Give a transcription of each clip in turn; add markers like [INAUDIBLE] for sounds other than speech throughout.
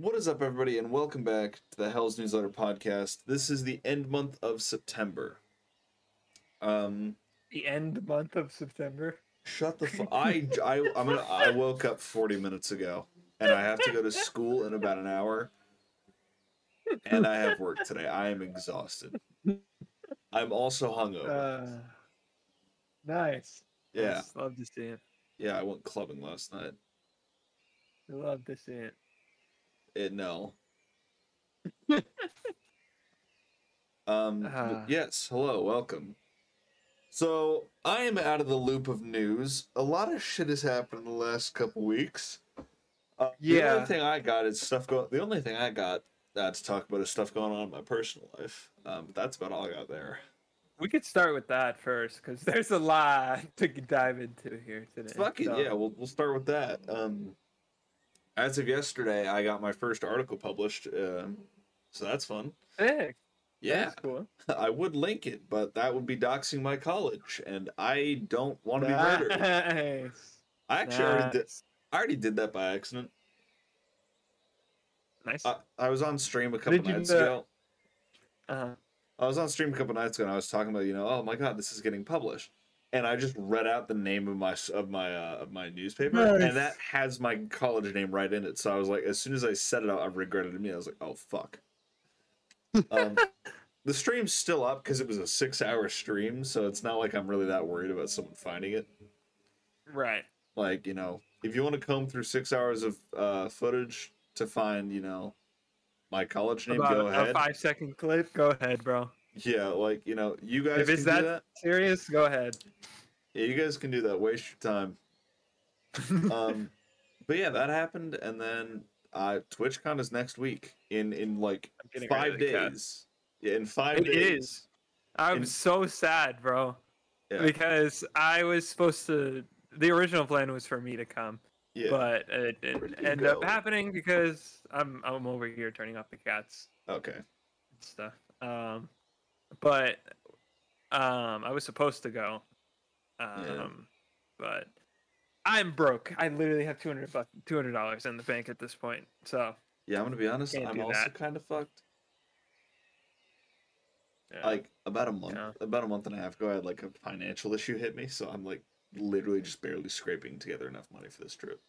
What is up, everybody, and welcome back to the Hell's Newsletter podcast. This is the end month of September. Um, The end month of September. shut the fuck. I [LAUGHS] I I'm gonna. I woke up 40 minutes ago, and I have to go to school in about an hour, and I have work today. I am exhausted. I'm also hungover. Uh, nice. yeah. Love to see it. yeah. I went clubbing last night. I Love to see it. It no. [LAUGHS] um. but Ah. yes. Hello. Welcome. So I am out of the loop of news. A lot of shit has happened in the last couple weeks. Uh, The only thing I got is stuff going. The only thing I got uh, to talk about is stuff going on in my personal life. Um, but that's about all I got there. We could start with that first because there's a lot [LAUGHS] to dive into here today. Fuck it. so- Yeah. We'll we'll start with that. Um, as of yesterday, I got my first article published. Um, so that's fun. Sick. Yeah. Cool. [LAUGHS] I would link it, but that would be doxing my college, and I don't want to be murdered. Nice. I actually already did. I already did that by accident. Nice. I, I was on stream a couple Did you nights know- ago. Uh-huh. I was on stream a couple nights ago, and I was talking about, you know, oh my god, this is getting published, and I just read out the name of my of my uh, of my newspaper, Nice. and that has my college name right in it. So I was like, as soon as I said it out, I regretted it. Me, I was like, oh fuck. um, [LAUGHS] the stream's still up because it was a six hour stream, so it's not like I'm really that worried about someone finding it. Right. like you know if you want to comb through six hours of uh footage to find you know my college name About go a ahead five second clip. Go ahead, bro. Yeah like you know you guys If can it's do that, that serious, go ahead. yeah you guys can do that waste your time [LAUGHS] um but yeah that happened and then uh twitchcon is next week in in like five days yeah in five It days is. I'm In- so sad, bro. yeah Because I was supposed to. The original plan was for me to come, yeah but it Where didn't did you end up happening because I'm I'm over here turning off the cats okay and stuff. Um, but um, I was supposed to go. Um, Yeah. but I'm broke. I literally have two hundred bucks, two hundred dollars in the bank at this point. So yeah i'm gonna be honest i'm also that. kind of fucked yeah. like about a month Yeah. about a month and a half ago i had like a financial issue hit me so i'm like literally just barely scraping together enough money for this trip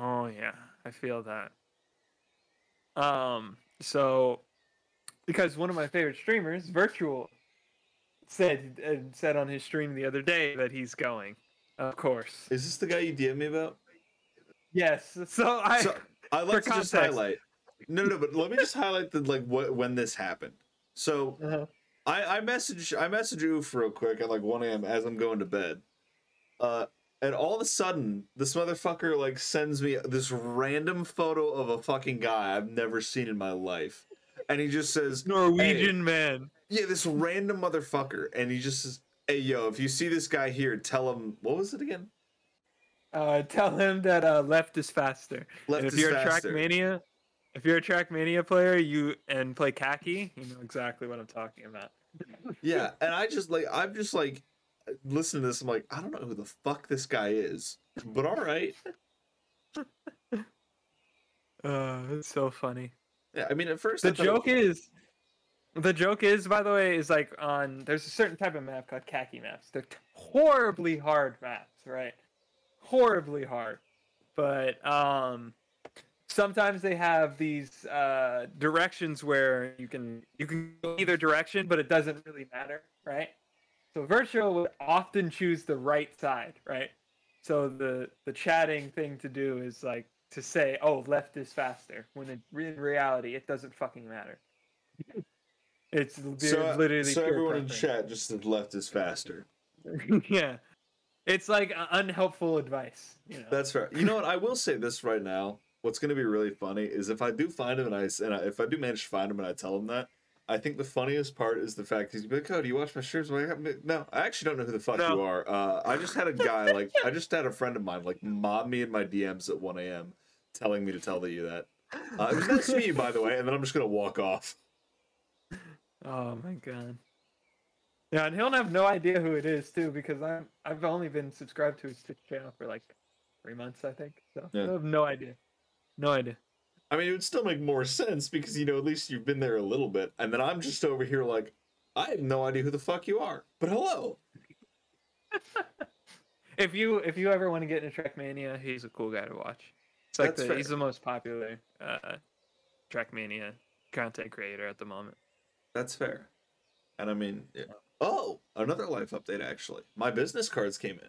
Oh yeah, I feel that. Um, so because one of my favorite streamers, Wirtual, said uh, said on his stream the other day that he's going. Of course. is this the guy you dm me about Yes. So I so i'd like to just context- highlight no no but let me just highlight the like what when this happened so Uh-huh. i i message i message Oof real quick at like 1 a.m as i'm going to bed uh and all of a sudden this motherfucker like sends me this random photo of a fucking guy i've never seen in my life and he just says Norwegian man. Yeah, this random motherfucker, and he just says, "Hey, yo, if you see this guy here, tell him what was it again? Uh, tell him that uh, left is faster. Left if is you're faster." a Trackmania, if you're a Trackmania player, you and play Kacky, you know exactly what I'm talking about. Yeah, and I just like, I'm just like, listen to this. I'm like, I don't know who the fuck this guy is, but all right. [LAUGHS] Uh, it's so funny. Yeah, I mean, at first, the I thought it joke was- is the joke is by the way is like on there's a certain type of map called Kacky maps. They're horribly hard maps right? Horribly hard. But um sometimes they have these uh directions where you can you can go either direction but it doesn't really matter right? So Wirtual would often choose the right side right? So the the chatting thing to do is like to say oh left is faster when in, in reality it doesn't fucking matter [LAUGHS] it's so, uh, literally so pure everyone in chat just said left is faster. [LAUGHS] yeah it's like uh, unhelpful advice you know That's fair. You know what? I will say this right now. What's going to be really funny is if I do find him and I and I, if I do manage to find him and I tell him that, I think the funniest part is the fact he's like, "Oh, do you watch my streams?" Like, no, I actually don't know who the fuck No. you are. Uh, I just had a guy like I just had a friend of mine like mob me in my DMs at 1 a.m. telling me to tell you that. Uh, it was nice to meet you, by the way, and then I'm just gonna walk off. [LAUGHS] Oh my god. Yeah, and he'll have no idea who it is too, because I'm I've only been subscribed to his Twitch channel for like three months, I think. So Yeah. I have no idea. No idea. I mean, it would still make more sense because you know at least you've been there a little bit, and then I'm just over here like I have no idea who the fuck you are, but hello. [LAUGHS] if you if you ever want to get into Trackmania, he's a cool guy to watch. It's like the, he's the most popular uh, Trackmania content creator at the moment. That's fair. And I mean, yeah. oh, another life update actually. My business cards came in.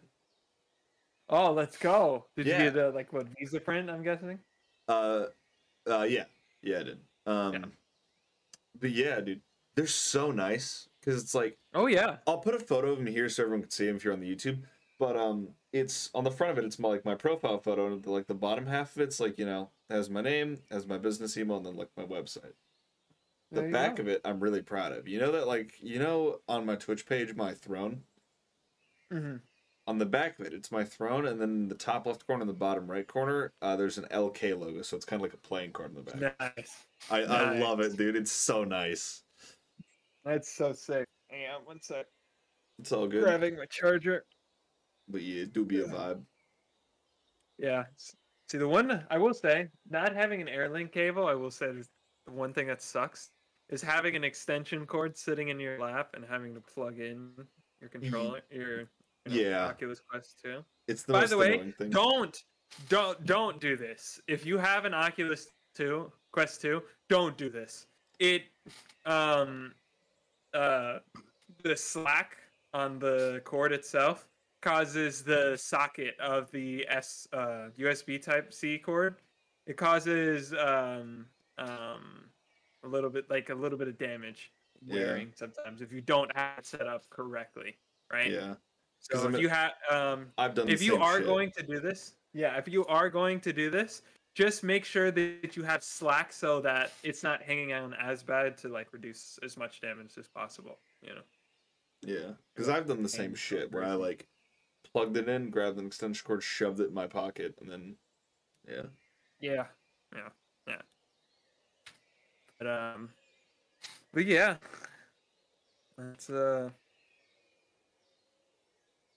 Oh, let's go! Did Yeah. you get a like what Vistaprint? I'm guessing. Uh, uh, yeah, yeah, I did. Um, Yeah. but yeah, dude, they're so nice because it's like Oh yeah. I'll put a photo of him here so everyone can see him if you're on the YouTube. But um, it's on the front of it. It's my, like my profile photo, and the, like the bottom half of it's like you know has my name, has my business email, and then like my website. The There back of it, I'm really proud of. You know that like you know on my Twitch page, my throne. Mhm. On the back of it, it's my throne, and then the top left corner and the bottom right corner, uh, there's an LK logo, so it's kind of like a playing card in the back. Nice. I, I love it, dude. It's so nice. That's so sick. Hang on one sec. It's all good. Grabbing my charger. But yeah, it do be a vibe. Yeah. See, the one I will say, not having an AirLink cable, I will say the one thing that sucks is having an extension cord sitting in your lap and having to plug in your controller, your you know, Mm-hmm. Yeah. Oculus Quest 2. It's the By the way, thing. don't, don't, don't do this. If you have an Oculus 2, Quest 2, don't do this. It, um, uh, the slack on the cord itself causes the socket of the S uh, USB Type C cord. It causes um, um, a little bit like a little bit of damage Yeah. wearing sometimes if you don't have it set up correctly, right? Yeah, So if a- you have um, I've done. if you are shit. going to do this, yeah, if you are going to do this, just make sure that you have slack so that it's not hanging on as bad to like reduce as much damage as possible. You know. yeah, because I've done the same shit where I like plugged it in, grabbed an extension cord, shoved it in my pocket, and then yeah, Yeah, yeah, yeah. But um, but yeah, that's uh,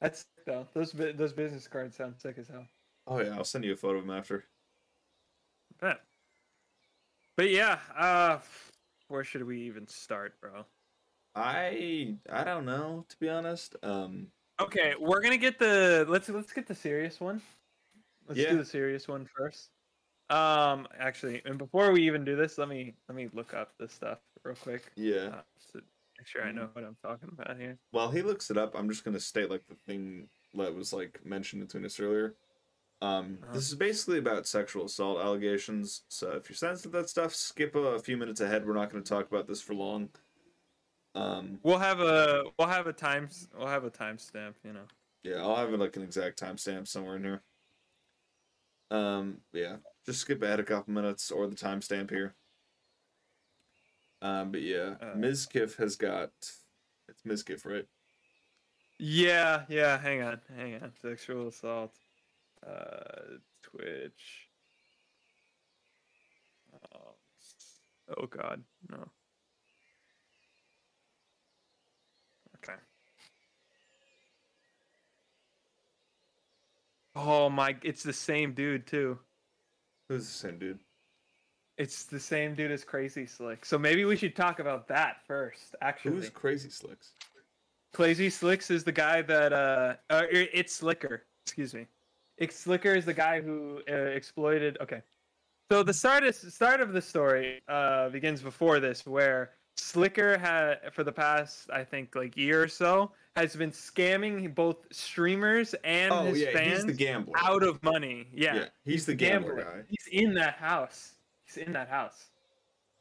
that's sick, though. Those those business cards sound sick as hell. oh yeah, I'll send you a photo of them after. Bet. But yeah, uh, where should we even start, bro? I I don't know to be honest. Um, Okay, we're gonna get the let's let's get the serious one. Let's Yeah. do the serious one first. Um, actually, and before we even do this, let me let me look up this stuff real quick. yeah. Uh, to make sure I know what I'm talking about here. While he looks it up, I'm just gonna state like the thing that was like mentioned between us earlier. Um, Uh-huh. this is basically about sexual assault allegations. So if you're sensitive to that stuff, skip a, a few minutes ahead. We're not going to talk about this for long. Um, We'll have a we'll have a time we'll have a timestamp. You know. yeah, I'll have like an exact timestamp somewhere in here. Um, yeah, just skip ahead a couple minutes or the timestamp here. Um, but yeah, Uh, Mizkif has got it's Mizkif, right? Yeah, yeah. Hang on, hang on. Sexual assault. Uh, Twitch. Oh, oh God, no. Okay. Oh my! It's the same dude too. Who's the same dude? It's the same dude as Crazy Slick. So maybe we should talk about that first. Actually, Who's Crazy Slicks? Crazy Slicks is the guy that uh, uh it's Slicker. Excuse me. It's Slicker is the guy who uh, exploited. Okay, so the start is start of the story uh begins before this, where Slicker had for the past I think like year or so has been scamming both streamers and Oh his yeah, fans he's the gambler. out of money. Yeah, Yeah, he's the gambler guy. He's in that house. He's in that house.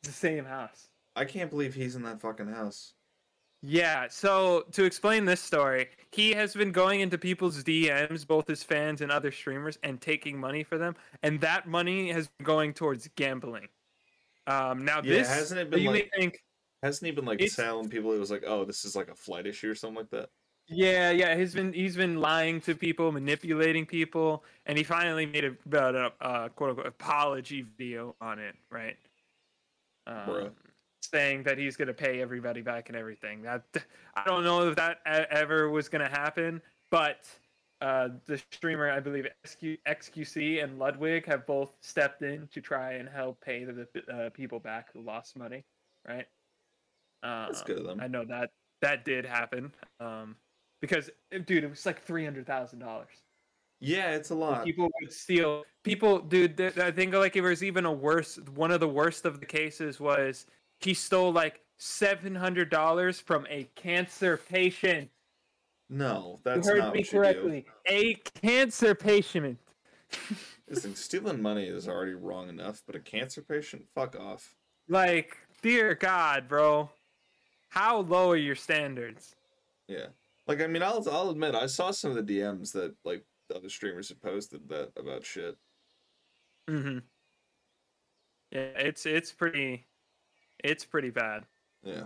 It's the same house. I can't believe he's in that fucking house. Yeah, so to explain this story, he has been going into people's DMs, both his fans and other streamers, and taking money for them, and that money has been going towards gambling. Um, now Yeah, this hasn't it been you like- may think, Hasn't he been like It's- telling people it was like, oh, this is like a flight issue or something like that? yeah, yeah, he's been he's been lying to people, manipulating people, and he finally made a, about a uh, quote unquote apology video on it, right? Um, saying that he's going to pay everybody back and everything. That I don't know if that ever was going to happen, but uh, the streamer, I believe XQ, XQC and Ludwig have both stepped in to try and help pay the uh, people back who lost money, right? That's good of them. I know that that did happen. Um, because uh, dude, it was like three hundred thousand dollars. Yeah, it's a lot. People would steal. People, dude. th- I think like it was even a worse. One of the worst of the cases was he stole like seven hundred dollars from a cancer patient. No, You that's heard not me what you correctly. A cancer patient. [LAUGHS] Listen, stealing money is already wrong enough, but a cancer patient, fuck off. Like, dear God, bro, how low are your standards? Yeah. Like I mean, I'll I'll admit I saw some of the DMs that like the other streamers had posted that about shit. Mm-hmm. Yeah, it's it's pretty, it's pretty bad. Yeah.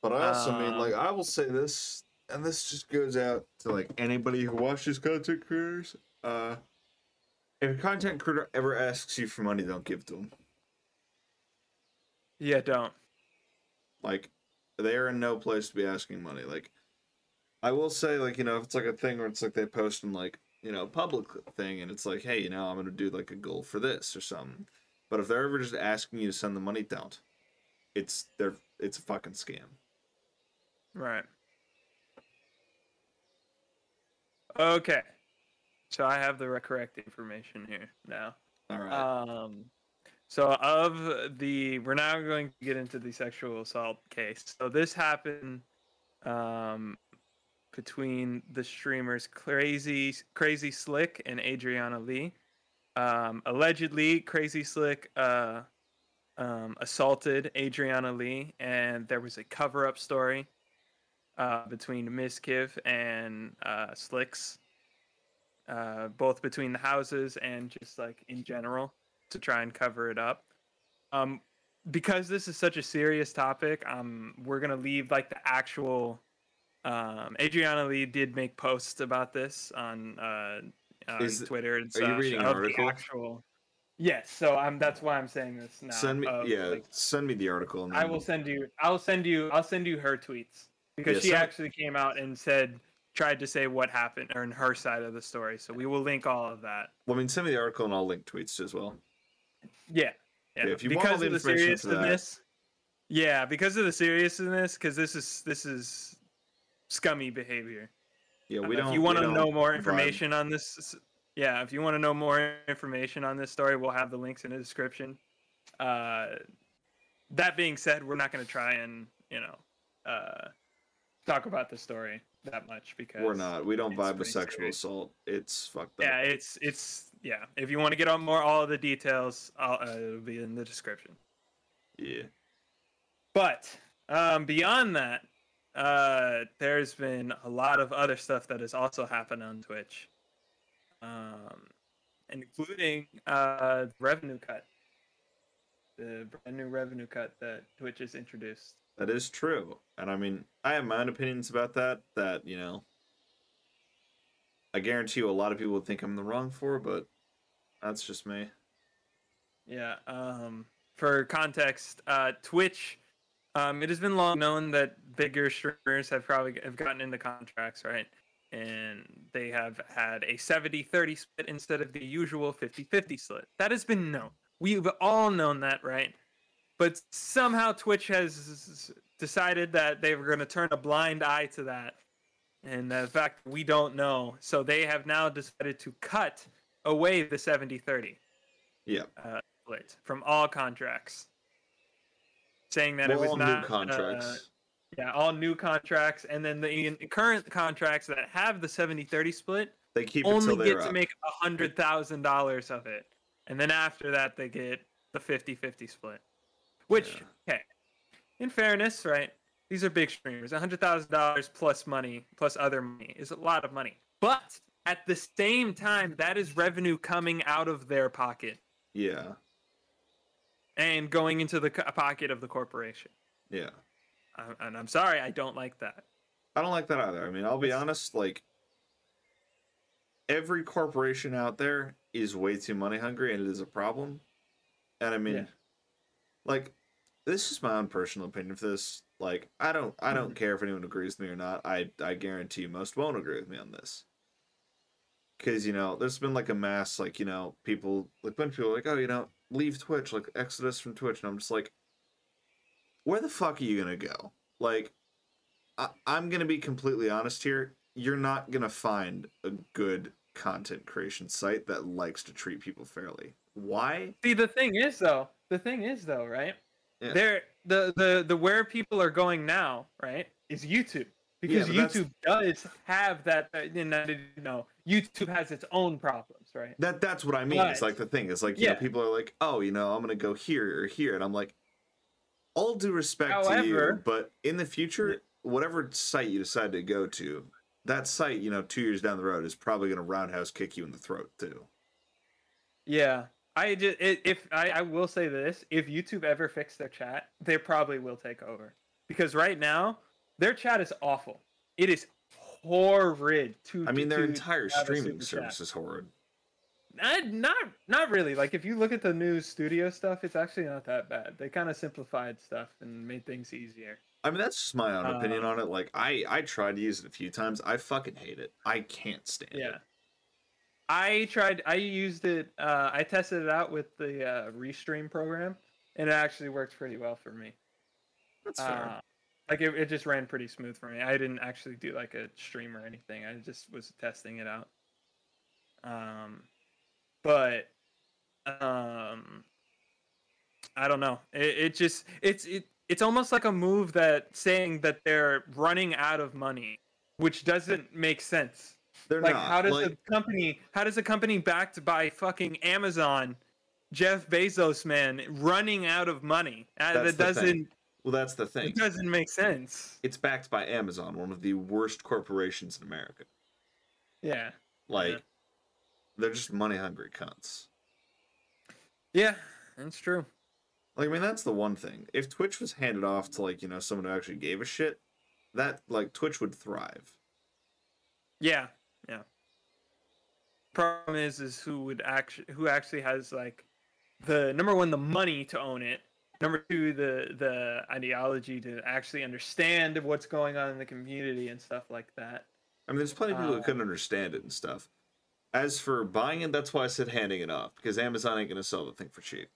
But I also mean, Um, like, I will say this, and this just goes out to like anybody who watches content creators. Uh, if a content creator ever asks you for money, don't give to them. Yeah, don't. Like, they are in no place to be asking money. Like, I will say, like, you know, if it's like a thing where it's like they post in like, you know, public thing, and it's like, hey, you know, I'm gonna do like a goal for this or something. But if they're ever just asking you to send the money, don't. It's they're it's a fucking scam. Right. Okay. So I have the correct information here now. All right. Um, so of the, we're now going to get into the sexual assault case. So this happened um, between the streamers Crazy Crazy Slick and Adriana Lee. Um, allegedly, Crazy Slick uh, um, assaulted Adriana Lee, and there was a cover-up story uh, between Mizkif and uh, Slicks, uh, both between the houses and just like in general to try and cover it up. Um, because this is such a serious topic, um, we're gonna leave like the actual. Um, Adriana Lee did make posts about this on uh, on Is- Twitter and are you reading an article? actual. Yes, so I'm. That's why I'm saying this now. send me, of, yeah, like, send me the article. And I will send you. I'll send you. I'll send you her tweets because Yeah, she actually came out and said, tried to say what happened or in her side of the story. So we will link all of that. Well, I mean, send me the article and I'll link tweets as well. Yeah, yeah. Yeah, if you because the of the information for that. seriousness. Yeah, because of the seriousness, because this is this is scummy behavior. Yeah, we don't. if you want to know more vibe- information on this, yeah, if you want to know more information on this story, we'll have the links in the description. Uh, that being said, we're not going to try and you know uh, talk about the story that much because We're not. We don't vibe with sexual serious. assault. It's fucked up. Yeah, it's it's yeah. If you want to get on more all of the details, I'll, uh, it'll be in the description. Yeah. But um, beyond that, uh, there's been a lot of other stuff that has also happened on Twitch, um, including uh, revenue cut, the brand new revenue cut that Twitch has introduced. That is true. And I mean, I have my own opinions about that, that, you know, I guarantee you a lot of people would think I'm the wrong for, but that's just me. Yeah. Um, for context, uh, Twitch. Um, it has been long known that bigger streamers have probably have gotten into contracts, right? And they have had a 70-30 split instead of the usual 50-50 split. That has been known. We've all known that, right? But somehow Twitch has decided that they were going to turn a blind eye to that. And the fact we don't know. So they have now decided to cut away the 70-30 Yeah. split from all contracts, saying that it was all not new contracts. uh, yeah, all new contracts, and then the current contracts that have the 70-30 split they keep only get to up. make a hundred thousand dollars of it, and then after that they get the 50-50 split. Which, Yeah. okay, in fairness, right? These are big streamers. A hundred thousand dollars plus money plus other money is a lot of money, but at the same time, that is revenue coming out of their pocket Yeah. and going into the pocket of the corporation. Yeah. And I'm sorry, I don't like that. I don't like that either. I mean, I'll be honest, like every corporation out there is way too money hungry and it is a problem. And I mean Yeah. like this is my own personal opinion for this. Like I don't I don't mm-hmm. care if anyone agrees with me or not. I I guarantee you most won't agree with me on this. because you know there's been like a mass like you know people like bunch of people are like oh you know leave Twitch like exodus from Twitch and I'm just like where the fuck are you gonna go like I- I'm gonna be completely honest here you're not gonna find a good content creation site that likes to treat people fairly why See, the thing is though, the thing is though, right? Yeah. There, the the the where people are going now, right, is YouTube because but that's- YouTube does have that. uh, You know, you know, YouTube has its own problems, right? That that's what I mean. It's like the thing is like you know Yeah. people are like, oh, you know, I'm gonna go here or here, and I'm like, all due respect to you, but in the future, whatever site you decide to go to, that site, you know, two years down the road is probably gonna roundhouse kick you in the throat too. Yeah, I just if I I will say this: if YouTube ever fix their chat, they probably will take over because right now their chat is awful. It is horrid. To I mean, their to entire streaming service chat. is horrid. Not, not not really. Like if you look at the new studio stuff, it's actually not that bad. They kind of simplified stuff and made things easier. I mean, that's just my own opinion Um, on it. Like, I I tried to use it a few times. I fucking hate it. I can't stand Yeah. it. I tried. I used it. Uh, I tested it out with the uh, Restream program, and it actually worked pretty well for me. That's fair. Uh, like it, it just ran pretty smooth for me. I didn't actually do like a stream or anything. I just was testing it out. Um, but um, I don't know. It, it just it's it it's almost like a move that saying that they're running out of money, which doesn't make sense. They're Like, not. how does like, a company, how does a company backed by fucking Amazon, Jeff Bezos, man, running out of money? Uh, That's that the thing. doesn't, well, that's the thing. it doesn't make sense. It's backed by Amazon, one of the worst corporations in America. Yeah, Like, they're just money hungry cunts. yeah, that's true. Like, I mean, that's the one thing. If Twitch was handed off to like you know someone who actually gave a shit, that like Twitch would thrive. Yeah, yeah. Problem is, is who would actually, who actually has like the number one, the money to own it. Number two, the the ideology to actually understand what's going on in the community and stuff like that. I mean, there's plenty of people who couldn't um, understand it and stuff. As for buying it, that's why I said handing it off because Amazon ain't gonna sell the thing for cheap.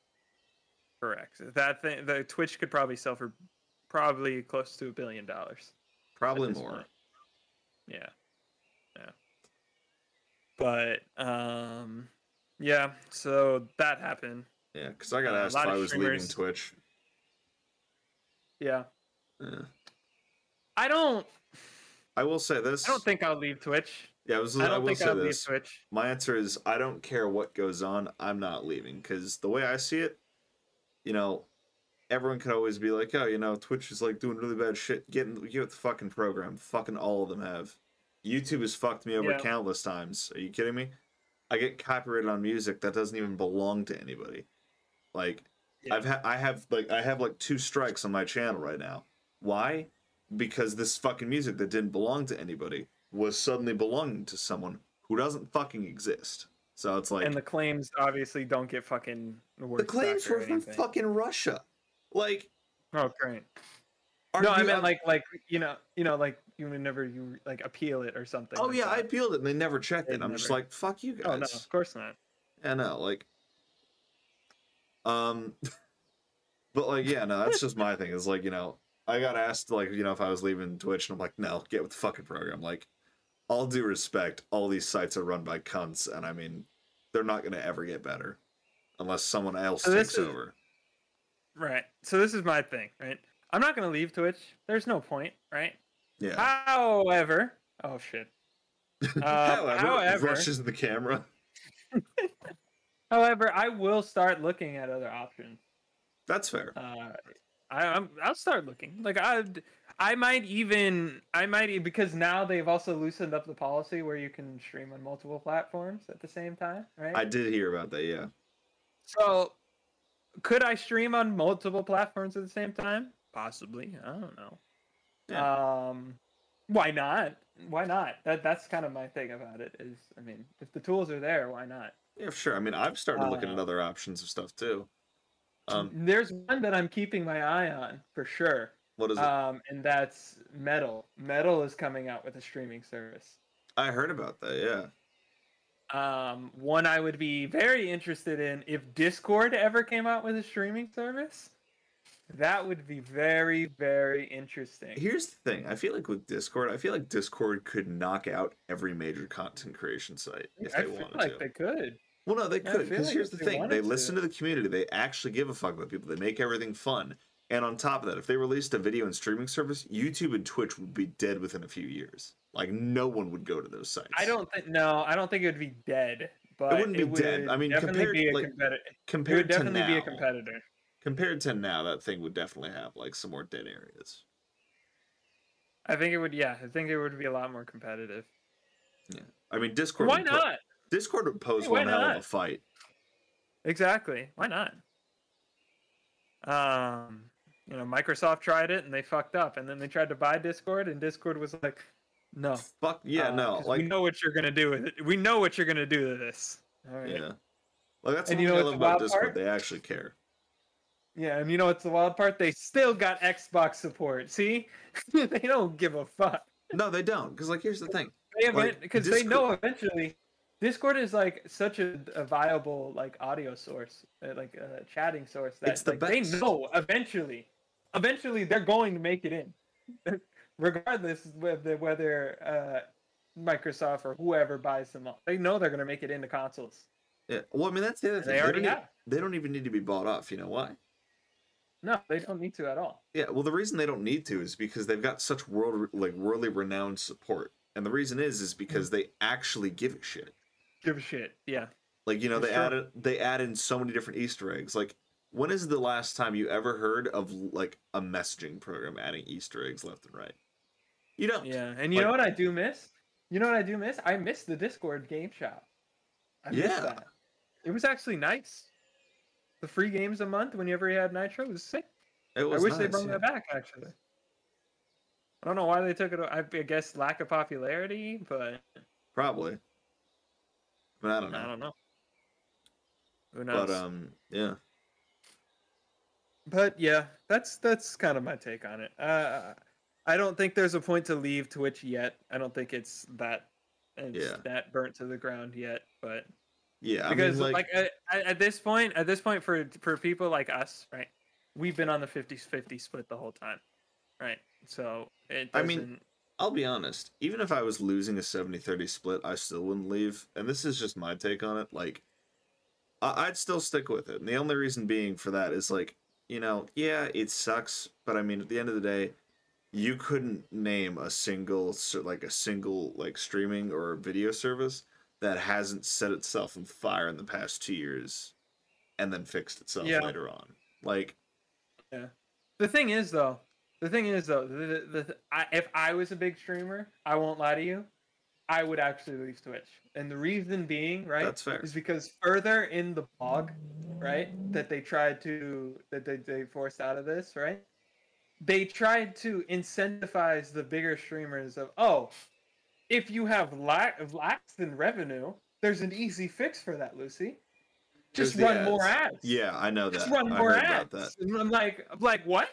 Correct. That thing, the Twitch could probably sell for probably close to a billion dollars. Probably more. point. Yeah. Yeah. But um yeah, so that happened. Yeah, because I got Uh, asked if I was leaving Twitch. Yeah. Yeah. I don't I will say this. I don't think I'll leave Twitch. Yeah, I was. I I, don't will think say I'll leave this. Twitch. My answer is I don't care what goes on. I'm not leaving because the way I see it, you know, everyone could always be like, oh, you know, Twitch is like doing really bad shit. Get in, get with the fucking program. Fucking all of them have. YouTube has fucked me over Yeah. countless times. Are you kidding me? I get copyrighted on music that doesn't even belong to anybody. Like, Yeah. I've ha- I have like I have like two strikes on my channel right now. Why? Because this fucking music that didn't belong to anybody was suddenly belonging to someone who doesn't fucking exist. So it's like and the claims obviously don't get fucking the claims were from fucking Russia. Like, Oh, great. no, I meant like like you know you know like you whenever you like appeal it or something. oh like yeah, I appealed it and they never checked it. I'm just like, fuck you guys. Oh no, of course not. Yeah, no, like, um, [LAUGHS] but like, yeah, no, that's just my thing. Is like, you know, I got asked like, you know, if I was leaving Twitch, and I'm like, no, get with the fucking program. Like, all due respect, all these sites are run by cunts, and I mean, they're not gonna ever get better unless someone else So takes is- over. Right. So this is my thing, right? I'm not gonna leave Twitch. There's no point, right? Yeah. However, oh shit. [LAUGHS] Uh, however, rushes the camera. [LAUGHS] however, I will start looking at other options. That's fair. Uh, I, I'm, I'll start looking. Like I, I might even, I might because now they've also loosened up the policy where you can stream on multiple platforms at the same time, right? I did hear about that. Yeah. So, could I stream on multiple platforms at the same time? Possibly. I don't know. Um, why not? Why not? That that's kind of my thing about it. Is I mean, if the tools are there, why not? Yeah, sure. I mean, I've started looking at Uh, other options of stuff too. Um, There's one that I'm keeping my eye on for sure. what is it? Um, and that's Metal. Metal is coming out with a streaming service. I heard about that. Yeah. Um, one I would be very interested in if Discord ever came out with a streaming service. That would be very, very interesting. Here's the thing. I feel like with Discord, I feel like Discord could knock out every major content creation site if they wanted. I they feel wanted like to. they could. Well, no, they could. Because like here's the thing: they listen to. to the community. They actually give a fuck about people. They make everything fun. And on top of that, if they released a video and streaming service, YouTube and Twitch would be dead within a few years. Like no one would go to those sites. I don't think no, I don't think it would be dead. But it wouldn't be dead. would I mean, compared- be a like, competitor. It compared would definitely to now. be a competitor. Compared to now, that thing would definitely have like some more dead areas. I think it would. Yeah, I think it would be a lot more competitive. Yeah, I mean, Discord. Why not? Discord would pose Hey, one hell of a fight. Exactly. Why not? Um, you know, Microsoft tried it and they fucked up, and then they tried to buy Discord, and Discord was like, "No, Fuck yeah, uh, no, like we know what you're gonna do with it. We know what you're gonna do to this." All right. yeah, like that's And what you know I love about Discord. part? They actually care. Yeah, and you know what's the wild part? They still got Xbox support. See, [LAUGHS] they don't give a fuck. No, they don't. Because like, here's the thing. They Like, because they know eventually. Discord is like such a, a viable like audio source, uh, like a chatting source that It's the like, they know eventually, eventually they're going to make it in, [LAUGHS] regardless whether whether uh, Microsoft or whoever buys them up. They know they're going to make it into consoles. Yeah. Well, I mean, that's the other And thing. they already e- have. they don't even need to be bought off. You know why? No, they don't need to at all. Yeah. Well, the reason they don't need to is because they've got such world like worldly renowned support, and the reason is is Mm. because they actually give a shit. Give a shit. Yeah. Like you know, For they sure. added they add in so many different Easter eggs. Like, when is the last time you ever heard of like a messaging program adding Easter eggs left and right? You don't. Yeah, and you Like- know what I do miss? You know what I do miss? I miss the Discord game shop. I Yeah. that. It was actually nice. The free games a month whenever you ever had Nitro was sick. It was I wish they brought yeah. that back actually. I don't know why they took it. I guess lack of popularity, but Probably. But I don't know. I don't know. Who knows? But um, yeah. But yeah, that's that's kind of my take on it. Uh, I don't think there's a point to leave Twitch yet. I don't think it's that it's Yeah. that burnt to the ground yet. But Yeah, I because mean, like, at, at- at this point, at this point for for people like us, right? We've been on the 50-50 split the whole time, right? So it I doesn't. mean, I'll be honest. Even if I was losing a 70-30 split, I still wouldn't leave. And this is just my take on it. Like, I- I'd still stick with it. And the only reason being for that is like, you know, yeah, it sucks, but I mean, at the end of the day, you couldn't name a single like a single like streaming or video service that hasn't set itself on fire in the past two years and then fixed itself Yeah. later on. Like, yeah. the thing is though, the thing is though, the, the, the I, if I was a big streamer, I won't lie to you, I would actually leave Twitch, and the reason being, right, That's fair. is because further in the blog, right, that they tried to that they, they forced out of this, right, they tried to incentivize the bigger streamers of oh, if you have lack of lacks in revenue, there's an easy fix for that, Lucy. Just run more ads. ads. yeah, I know that. Just run I more ads. about that. I'm like, I'm like, what?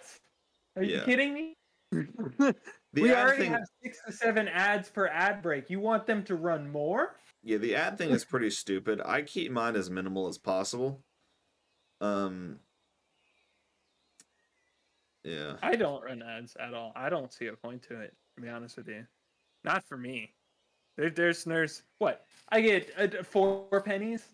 Are you Yeah. kidding me? [LAUGHS] The we already thing- have six to seven ads per ad break. You want them to run more? Yeah, the ad thing is pretty stupid. I keep mine as minimal as possible. Um Yeah. I don't run ads at all. I don't see a point to it. To be honest with you, not for me. There, there's there's what I get uh, four pennies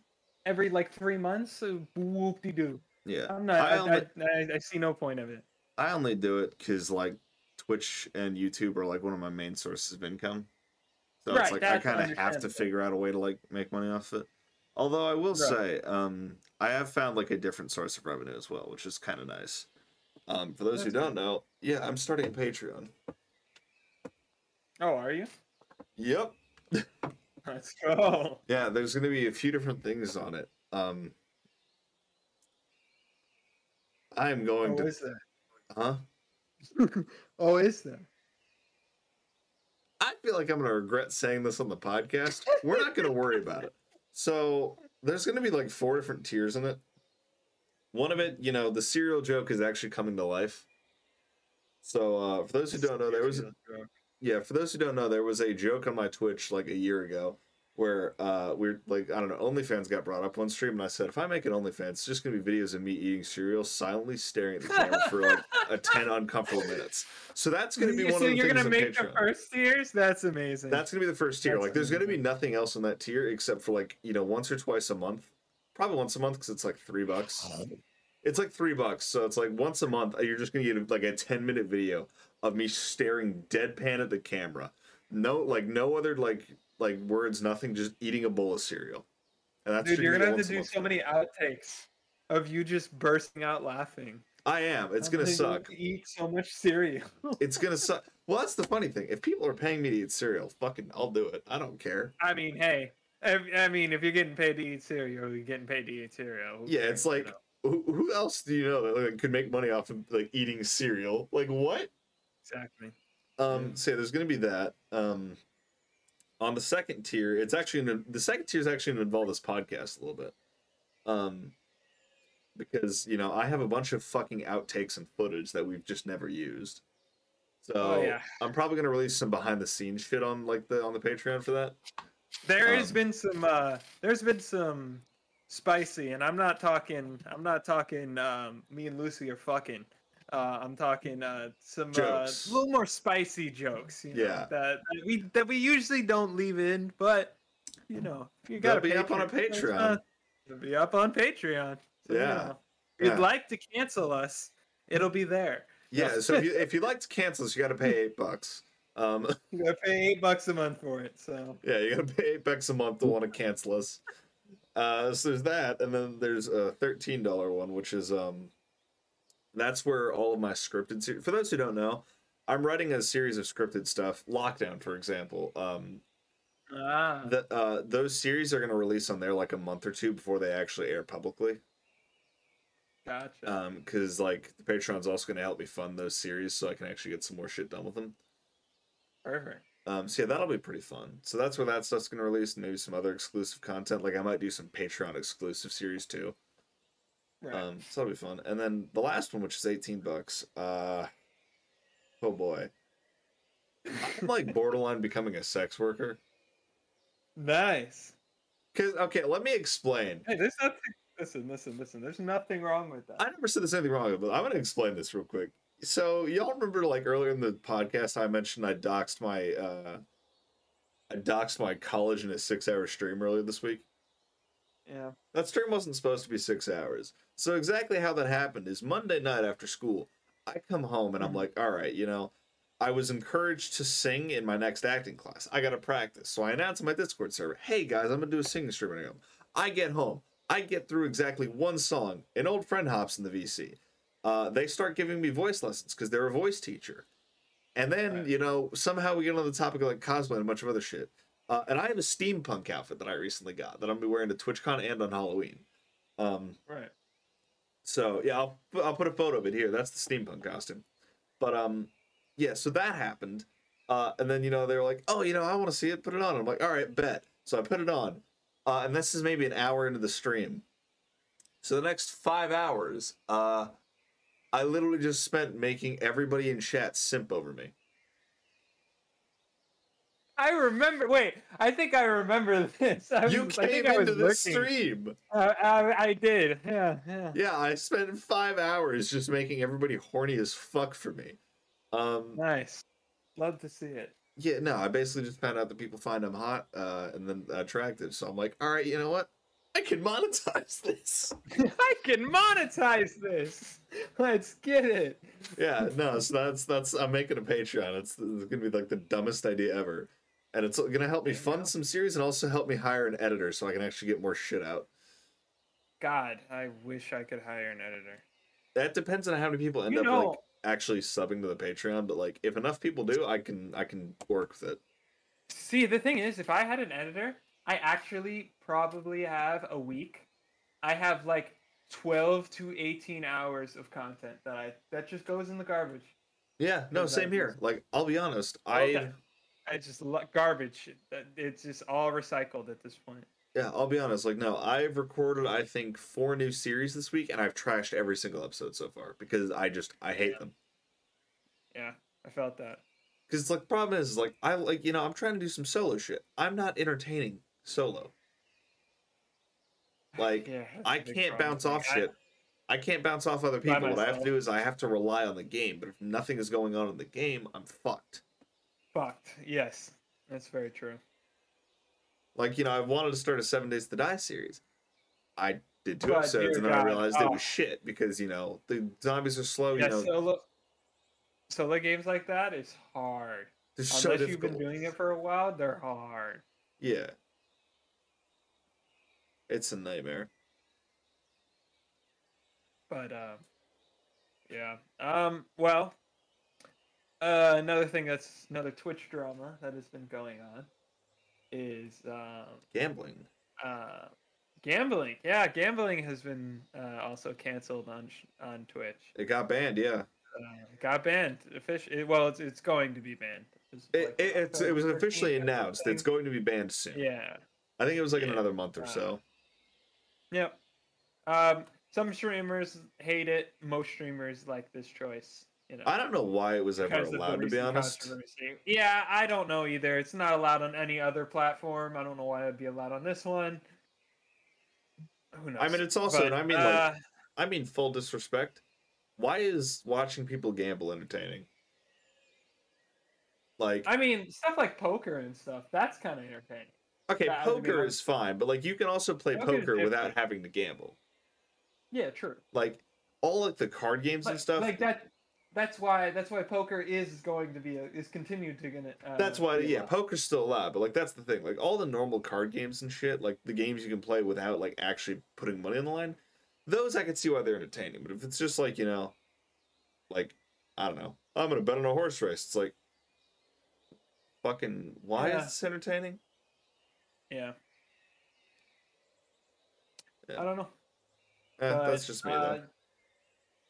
every like three months. So whoop de doo. Yeah. I'm not. I I, only, I, I, I see no point of it. I only do it cuz like Twitch and YouTube are like one of my main sources of income. So it's like I kind of have to figure out a way to like make money off it. Although I will Right. say um I have found like a different source of revenue as well, which is kind of nice. Um for those who don't know, yeah, I'm starting a Patreon. Oh, are you? Yep. [LAUGHS] Let's go. Yeah, there's going to be a few different things on it. Um, I am going Oh, to? Huh? [LAUGHS] oh, is there? I feel like I'm going to regret saying this on the podcast. We're not going to worry about it. So there's going to be like four different tiers in it. One of it, you know, the serial joke is actually coming to life. So uh, for those who don't know, there was yeah, for those who don't know, there was a joke on my Twitch like a year ago where uh we're like I don't know OnlyFans got brought up one stream and I said if I make an OnlyFans it's just gonna be videos of me eating cereal silently staring at the camera for like a [LAUGHS] ten uncomfortable minutes. So that's gonna be [LAUGHS] one so of the you're gonna on make the first tiers? That's amazing. That's gonna be the first tier. That's like there's gonna be nothing else in that tier except for like you know once or twice a month, probably once a month because it's like three bucks. It's like three bucks, so it's like once a month you're just gonna get like a ten minute video of me staring deadpan at the camera. No, like no other like like words, nothing, just eating a bowl of cereal. And that's Dude, you're gonna have to do so many outtakes of you just bursting out laughing. I am. It's gonna suck. Eat so much cereal. [LAUGHS] It's gonna suck. Well, that's the funny thing. If people are paying me to eat cereal, fucking, I'll do it. I don't care. I mean, hey, I, mean, if you're getting paid to eat cereal, you're getting paid to eat cereal. Who Yeah, it's like who, who else do you know that like, could make money off of like eating cereal? Like what? exactly. Um, Yeah. so there's going to be that. Um, on the second tier, it's actually gonna, the second tier is actually going to involve this podcast a little bit. Um, because you know I have a bunch of fucking outtakes and footage that we've just never used. So Oh, yeah. I'm probably going to release some behind the scenes shit on like the on the Patreon for that. There has Um, been some. uh There's been some spicy, and I'm not talking. I'm not talking. Um, me and Lucy are fucking. Uh, I'm talking uh, some uh, a little more spicy jokes. You know, Yeah. That, that we that we usually don't leave in, but you know, you got They'll be up on a Patreon, uh, be up on Patreon. So, you Yeah. know, if you'd like to cancel us, it'll be there. Yeah, so if you [LAUGHS] if you'd like to cancel us, you got to pay eight bucks. Um, [LAUGHS] You gotta pay eight bucks a month for it. So Yeah, you gotta pay eight bucks a month to want to cancel us. Uh, so there's that, and then there's a thirteen dollar one, which is um, that's where all of my scripted. Se- for those who don't know, I'm writing a series of scripted stuff. Lockdown, for example. Um, ah, that uh, those series are gonna release on there like a month or two before they actually air publicly. gotcha. Um, because like the Patreon's also gonna help me fund those series, so I can actually get some more shit done with them. Perfect. Um, so yeah, that'll be pretty fun. So that's where that stuff's gonna release, and maybe some other exclusive content. Like I might do some Patreon exclusive series too. Right. Um, so that'll be fun. And then the last one, which is eighteen bucks. Uh, oh boy, I'm like [LAUGHS] borderline becoming a sex worker. nice. Cause okay, let me explain. Hey, there's nothing. Listen, listen, listen. There's nothing wrong with that. I never said there's anything wrong with it, but I'm gonna explain this real quick. So y'all remember like earlier in the podcast I mentioned I doxed my uh I doxed my college in a six hour stream earlier this week. Yeah. That stream wasn't supposed to be six hours. So exactly how that happened is Monday night after school, I come home and I'm like, all right, you know, I was encouraged to sing in my next acting class. I got to practice. So I announced on my Discord server, hey guys, I'm going to do a singing stream. And I I get home. I get through exactly one song. An old friend hops in the VC. Uh, they start giving me voice lessons because they're a voice teacher. And then, Right. you know, somehow we get on the topic of like cosplay and a bunch of other shit. Uh, and I have a steampunk outfit that I recently got that I'm gonna be wearing to TwitchCon and on Halloween. Um, Right. so yeah, I'll I'll put a photo of it here. That's the steampunk costume. But um, yeah, so that happened. Uh, and then you know they were like, oh, you know, I want to see it. Put it on. I'm like, all right, bet. So I put it on. Uh, and this is maybe an hour into the stream. So the next five hours, uh, I literally just spent making everybody in chat simp over me. I remember. Wait, I think I remember this. I You was, came I was into looking. stream. Uh, I, I did. Yeah, yeah. Yeah, I spent five hours just making everybody horny as fuck for me. Um, Nice. Love to see it. yeah, no, I basically just found out that people find I'm hot, uh, and then attractive. So I'm like, all right, you know what? I can monetize [LAUGHS] this. [LAUGHS] I can monetize this. Let's get it. yeah, no, so that's that's I'm making a Patreon. It's, it's gonna be like the dumbest idea ever, and it's gonna help me fund some series and also help me hire an editor so I can actually get more shit out. God, I wish I could hire an editor. That depends on how many people end You up know, like actually subbing to the Patreon, but like if enough people do, I can I can work with it. see, the thing is, if I had an editor, I actually probably have a week. I have like 12 to 18 hours of content that I that just goes in the garbage. Yeah, no, same here. Like I'll be honest, oh, Okay. I I just garbage. It's just all recycled at this point. yeah, I'll be honest. Like no, I've recorded I think four new series this week, and I've trashed every single episode so far because I just I hate Yeah. them. Yeah, I felt that. Because it's like problem is, is like I like you know I'm trying to do some solo shit. I'm not entertaining solo. [SIGHS] Like Yeah, I can't problem bounce off I- shit. I can't bounce off other people. What I have to do is I have to rely on the game. But if nothing is going on in the game, I'm fucked. Fucked. Yes, that's very true. Like you know, I wanted to start a Seven Days to Die series. I did two But, episodes and then I God, realized it oh. was shit because you know the zombies are slow. yeah, you know, solo solo games like that is hard. they're so Unless you've been doing it for a while, they're hard. Yeah, it's a nightmare. But uh, yeah. Um. Well, uh, another thing that's another Twitch drama that has been going on is um, Gambling. uh, gambling. Yeah, gambling has been uh, also canceled on on Twitch. It got banned. Yeah, Uh, got banned. Officially, well, it's, it's going to be banned. It, like it, it's, it was officially 13th or announced. It's going to be banned soon. Yeah. I think it was like in another month or Uh, so. Yep. Um, some streamers hate it. Most streamers like this choice. You know. I don't know why it was ever of allowed to be honest. Yeah, I don't know either. It's not allowed on any other platform. I don't know why it'd be allowed on this one. Who knows? I mean, it's also, But, I mean, uh, like, I mean, full disrespect. Why is watching people gamble entertaining? Like, I mean, stuff like poker and stuff. That's kind of entertaining. okay, that poker is fine, but like, you can also play Poker poker without having to gamble. Yeah, true. Like, all like the card games and stuff. like that. That's why. That's why poker is going to be a, is continued to gonna. Uh, That's why, yeah, poker's still alive, but like that's the thing. Like all the normal card games and shit, like the games you can play without like actually putting money on the line, those I can see why they're entertaining. But if it's just like you know, like I don't know, I'm gonna bet on a horse race. It's like, fucking, why Yeah. is this entertaining? Yeah. Yeah. I don't know. Eh, that's just me uh.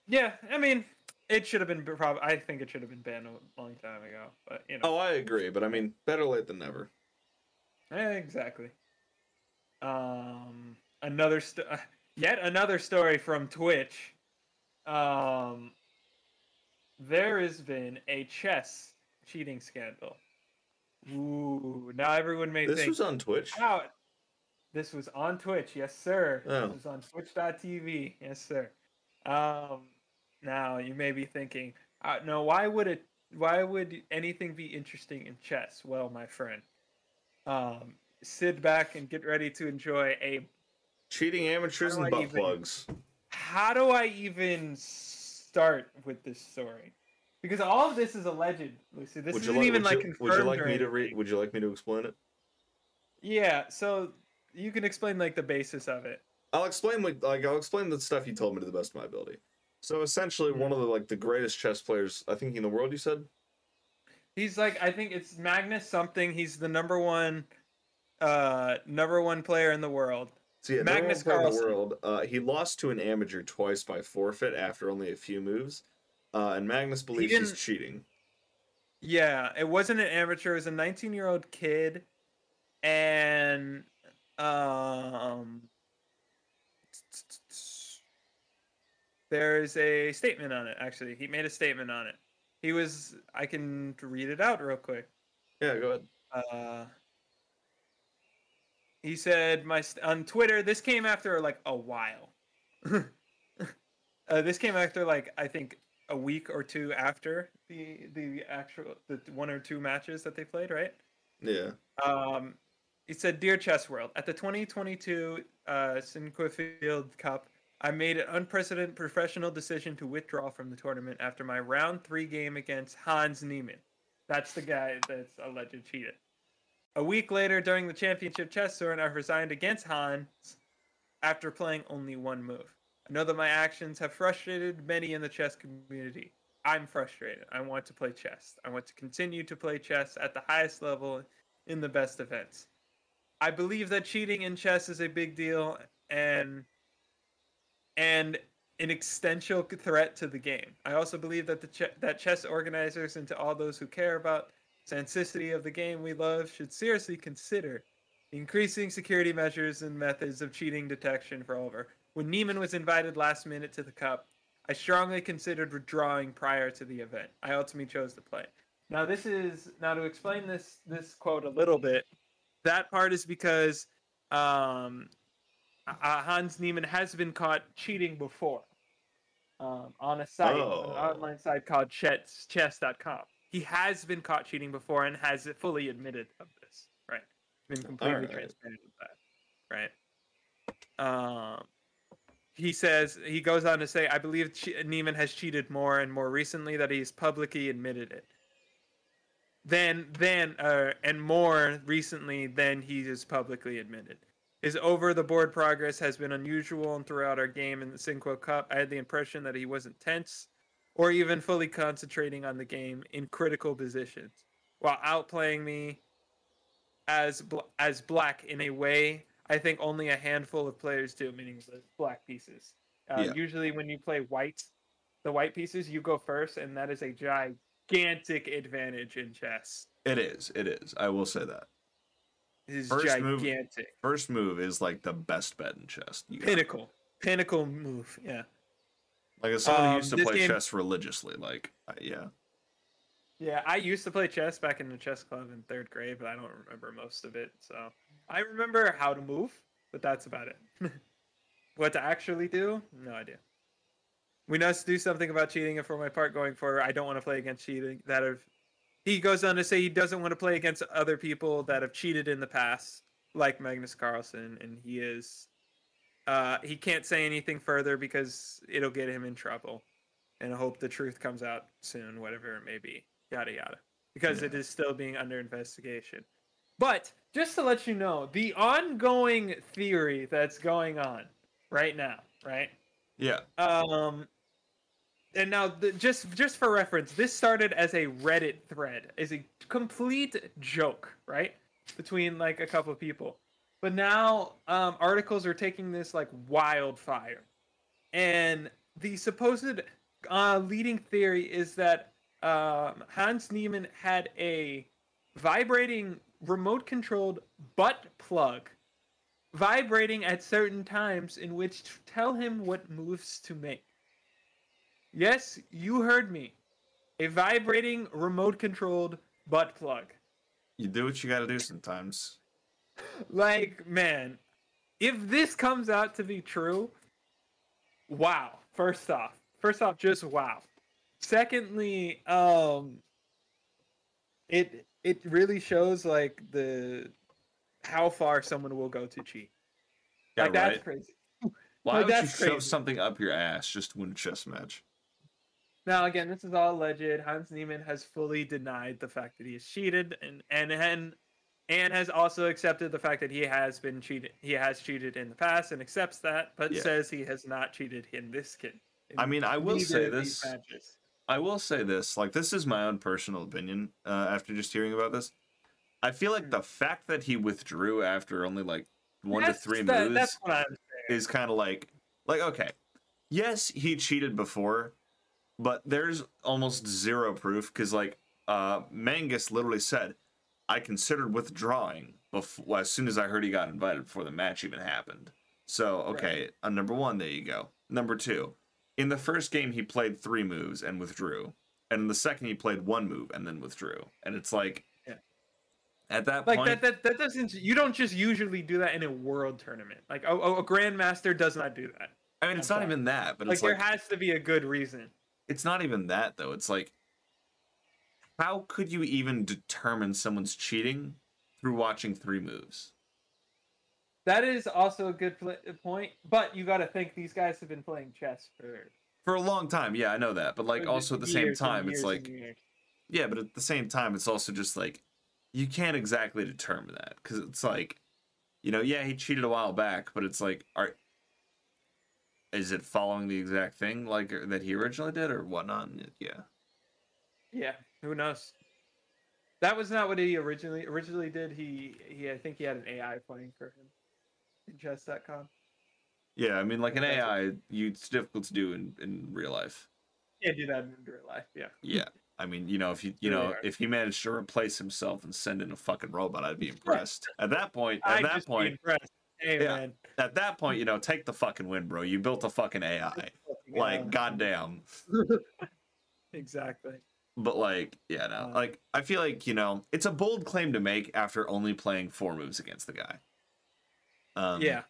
Yeah, I mean, it should have been probably. I think it should have been banned a long time ago. But you know, Oh, I agree, but I mean, better late than never. yeah, exactly. Um, another st- yet another story from Twitch. Um, there has been a chess cheating scandal. Ooh, now everyone may This think was on Twitch. how. This was on Twitch, yes sir. Oh. This was on Twitch.tv, yes sir. Um, now you may be thinking, uh, no, why would it? Why would anything be interesting in chess? Well, my friend, um, sit back and get ready to enjoy a. Cheating amateurs and butt even- plugs. How do I even start with this story? Because all of this is alleged, Lucy. This Would isn't like? even like you, confirmed. would you like me to read? Would you like me to explain it? Yeah, so you can explain like the basis of it. I'll explain like, like I'll explain the stuff you told me to the best of my ability. So essentially, one of the like the greatest chess players I think in the world. You said He's like I think it's Magnus something. He's the number one uh number one player in the world. so yeah, Magnus number one player in the world. Uh, he lost to an amateur twice by forfeit after only a few moves, uh, and Magnus believes he's cheating. Yeah, it wasn't an amateur, it was a 19-year-old kid and um there's a statement on it actually. He made a statement on it. He was I can read it out real quick. Yeah, go ahead. uh, he said my st- on Twitter. This came after like a while. [LAUGHS] uh, this came after like I think a week or two after the the actual the one or two matches that they played, right? Yeah, Um, he said, "Dear Chess World, at the 2022 uh, Sinquefield Cup, I made an unprecedented professional decision to withdraw from the tournament after my round three game against Hans Niemann. That's the guy that's alleged cheated. A week later, during the championship chess tournament, I resigned against Hans after playing only one move. I know that my actions have frustrated many in the chess community. I'm frustrated. I want to play chess. I want to continue to play chess at the highest level in the best events. I believe that cheating in chess is a big deal and and an existential threat to the game. I also believe that the that chess organizers and to all those who care about sensitivity of the game we love should seriously consider increasing security measures and methods of cheating detection for over. When Niemann was invited last minute to the cup, I strongly considered withdrawing prior to the event. I ultimately chose to play. Now this is now to explain this this quote a little bit. that part is because um, uh, Hans Niemann has been caught cheating before um, on a site, Oh. an online site called chess, chess.com. He has been caught cheating before and has fully admitted of this, right? Been completely Alright. transparent with that, right? Um, he says he goes on to say, "I believe che- Niemann has cheated more and more recently that he's publicly admitted it. Then, then, uh, and more recently than he has publicly admitted." His over-the-board progress has been unusual, and throughout our game in the Cinco Cup, I had the impression that he wasn't tense or even fully concentrating on the game in critical positions, while outplaying me as bl- as black in a way I think only a handful of players do, meaning the black pieces. Uh, Yeah. Usually, when you play white, the white pieces, you go first, and that is a gigantic advantage in chess. It is. It is. I will say that. Is First move- gigantic. First move is like the best bet in chess. Pinnacle. Pinnacle move. Yeah. Like as someone who Um, used to play game- chess religiously, like I- yeah. Yeah, I used to play chess back in the chess club in third grade, but I don't remember most of it. So I remember how to move, but that's about it. [LAUGHS] what to actually do? No idea. We must do something about cheating, and for my part, going forward, I don't want to play against cheating. That have he goes on to say he doesn't want to play against other people that have cheated in the past, like Magnus Carlsen, and he is. Uh, he can't say anything further because it'll get him in trouble, and I hope the truth comes out soon, whatever it may be yada yada because it Yeah. is still being under investigation but just to let you know the ongoing theory that's going on right now right Yeah. um and now the, just just for reference this started as a reddit thread as a complete joke right? Between like a couple of people. But now um, articles are taking this like wildfire. And the supposed uh, leading theory is that um, Hans Niemann had a vibrating remote controlled butt plug vibrating at certain times in which to tell him what moves to make. Yes, you heard me. A vibrating remote controlled butt plug. You do what you got to do sometimes. Like, man, if this comes out to be true, wow. First off, first off, just wow. Secondly, um, it it really shows like the how far someone will go to cheat. Yeah, like that's right. crazy. [LAUGHS] Why like, would you that's shove something up your ass just to win a chess match? Now again, this is all alleged. Hans Niemann has fully denied the fact that he has cheated, and and and and has also accepted the fact that he has been cheated. He has cheated in the past and accepts that, but Yeah. says he has not cheated in this kid. in I mean, I will say this. matches. I will say this, like this is my own personal opinion. Uh, after just hearing about this, I feel like Hmm. the fact that he withdrew after only like one That's- to three that- moves That's what I'm is kind of like, like okay, yes, he cheated before, but there's almost zero proof because like uh, Mangus literally said, I considered withdrawing before as soon as I heard he got invited before the match even happened. So okay, uh, number one, there you go. Number two, in the first game he played three moves and withdrew, and in the second he played one move and then withdrew, and it's like, Yeah. at that point Like point, that, that that doesn't you don't just usually do that in a world tournament. Like a, a grandmaster does not do that. I mean, it's I'm not sorry. even that, but Like it's there like has to be a good reason. It's not even that though. It's like how could you even determine someone's cheating through watching three moves? That is also a good point, but you got to think these guys have been playing chess for For a long time, yeah, I know that. But like also at the same time, it's like yeah, but at the same time, it's also just like you can't exactly determine that because it's like, you know, yeah, he cheated a while back, but it's like, are is it following the exact thing like uh, that he originally did or whatnot? Yeah, yeah, who knows? That was not what he originally originally did. He he I think he had an AI playing for him in chess.com. yeah. I mean, like an AI, you it's difficult to do in in real life. Can't do that in real life. Yeah. Yeah. I mean, you know, if you you know, if he managed to replace himself and send in a fucking robot, I'd be [LAUGHS] impressed. At that point, at I'd that point, impressed. Hey Yeah. man. At that point, you know, take the fucking win, bro. You built a fucking AI. Like, hell. goddamn. [LAUGHS] exactly. But like, yeah, no. Like I feel like, you know, it's a bold claim to make after only playing four moves against the guy. Um yeah,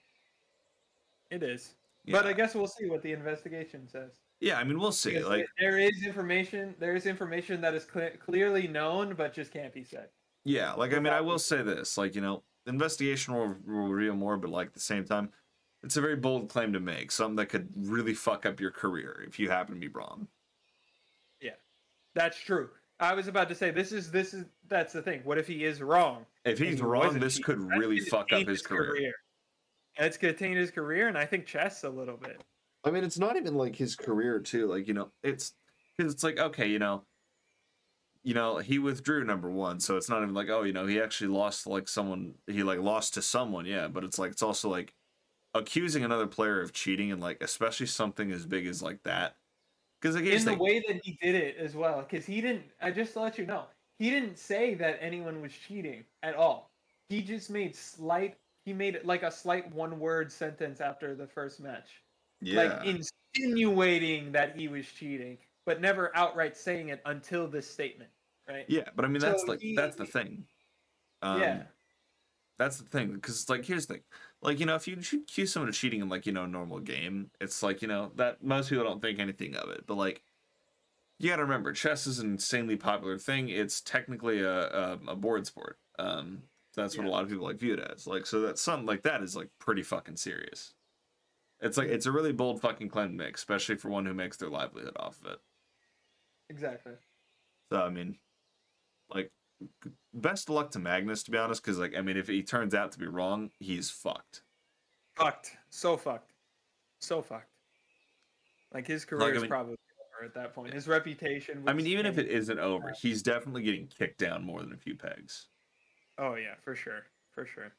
it is. But I guess we'll see what the investigation says. Yeah, I mean we'll see. Because Like there is information. There is information that is cle clearly known, but just can't be said. Yeah, like I mean, I will say this, like you know, the investigation will, will reveal more, but like at the same time, it's a very bold claim to make, something that could really fuck up your career if you happen to be wrong. Yeah, that's true. I was about to say this is this is that's the thing. What if he is wrong? If he's he wrong, this cheating? could really fuck up taint his career. And it's gonna taint his career, and I think chess a little bit. I mean, it's not even like his career too. Like you know, it's because it's like okay, you know, you know, he withdrew number one, so it's not even like oh, you know, he actually lost like someone. He like lost to someone, yeah. But it's like it's also like accusing another player of cheating and like especially something as big as like that. Because in the way that he did it as well because he didn't i just to let you know he didn't say that anyone was cheating at all he just made slight he made it like a slight one word sentence after the first match yeah. like insinuating that he was cheating but never outright saying it until this statement right Yeah, but I mean that's So like he- that's the thing. Um, yeah that's the thing because like here's the thing, like you know if you accuse someone of cheating in like you know a normal game, it's like you know that most people don't think anything of it, but like you got to remember chess is an insanely popular thing. It's technically a a, a board sport. Um, that's what a lot of people like view it as. Like so that something like that is like pretty fucking serious. It's like it's a really bold fucking claim to make, especially for one who makes their livelihood off of it. Exactly So I mean, like, best of luck to Magnus, to be honest, because like I mean, if he turns out to be wrong, he's fucked. fucked so fucked so fucked like his career Like, I is mean- probably over at that point his reputation I mean, even if it isn't over, he's definitely getting kicked down more than a few pegs. oh yeah for sure for sure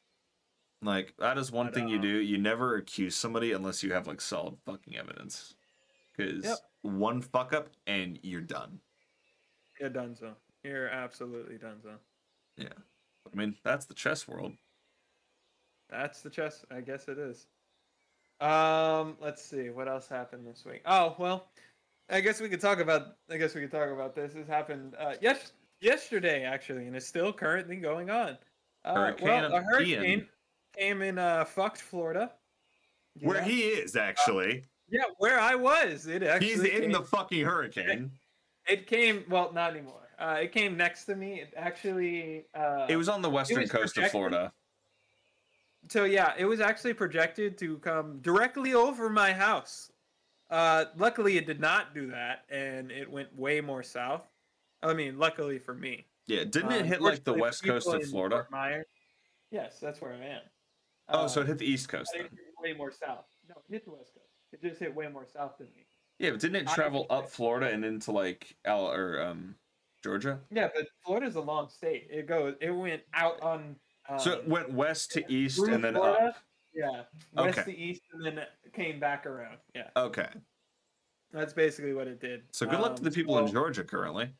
Like that is one But, thing you uh, do. You never accuse somebody unless you have like solid fucking evidence. Because Yep. one fuck up and you're done. You're done so. You're absolutely done so. Yeah. I mean, that's the chess world. That's the chess. I guess it is. Um, let's see what else happened this week. Oh well, I guess we could talk about. I guess we could talk about this. This happened uh, yes yesterday actually, and it's still currently going on. Uh, Hurricane well, a Ian. hurricane came in uh, fucked Florida. Where know? he is actually. Yeah, where I was. It actually he's in came, the fucking hurricane. It came. Well, not anymore. Uh, it came next to me. It actually. Uh, It was on the western coast of Florida. So yeah, it was actually projected to come directly over my house. Uh, luckily, it did not do that, and it went way more south. I mean, luckily for me. Yeah, didn't it hit like the west coast of Florida? Yes, that's where I am. Oh, so it hit the east coast way more south. No, it hit the west coast. It just hit way more south than me. Yeah, but didn't it travel up Florida and into like Al or um Georgia? Yeah, but Florida's a long state. It goes. It went out on. Um, so it went west to east and then Florida, up. Yeah, west Okay. to east, and then came back around. Yeah, Okay. that's basically what it did. So good luck to Um, the people in Georgia currently.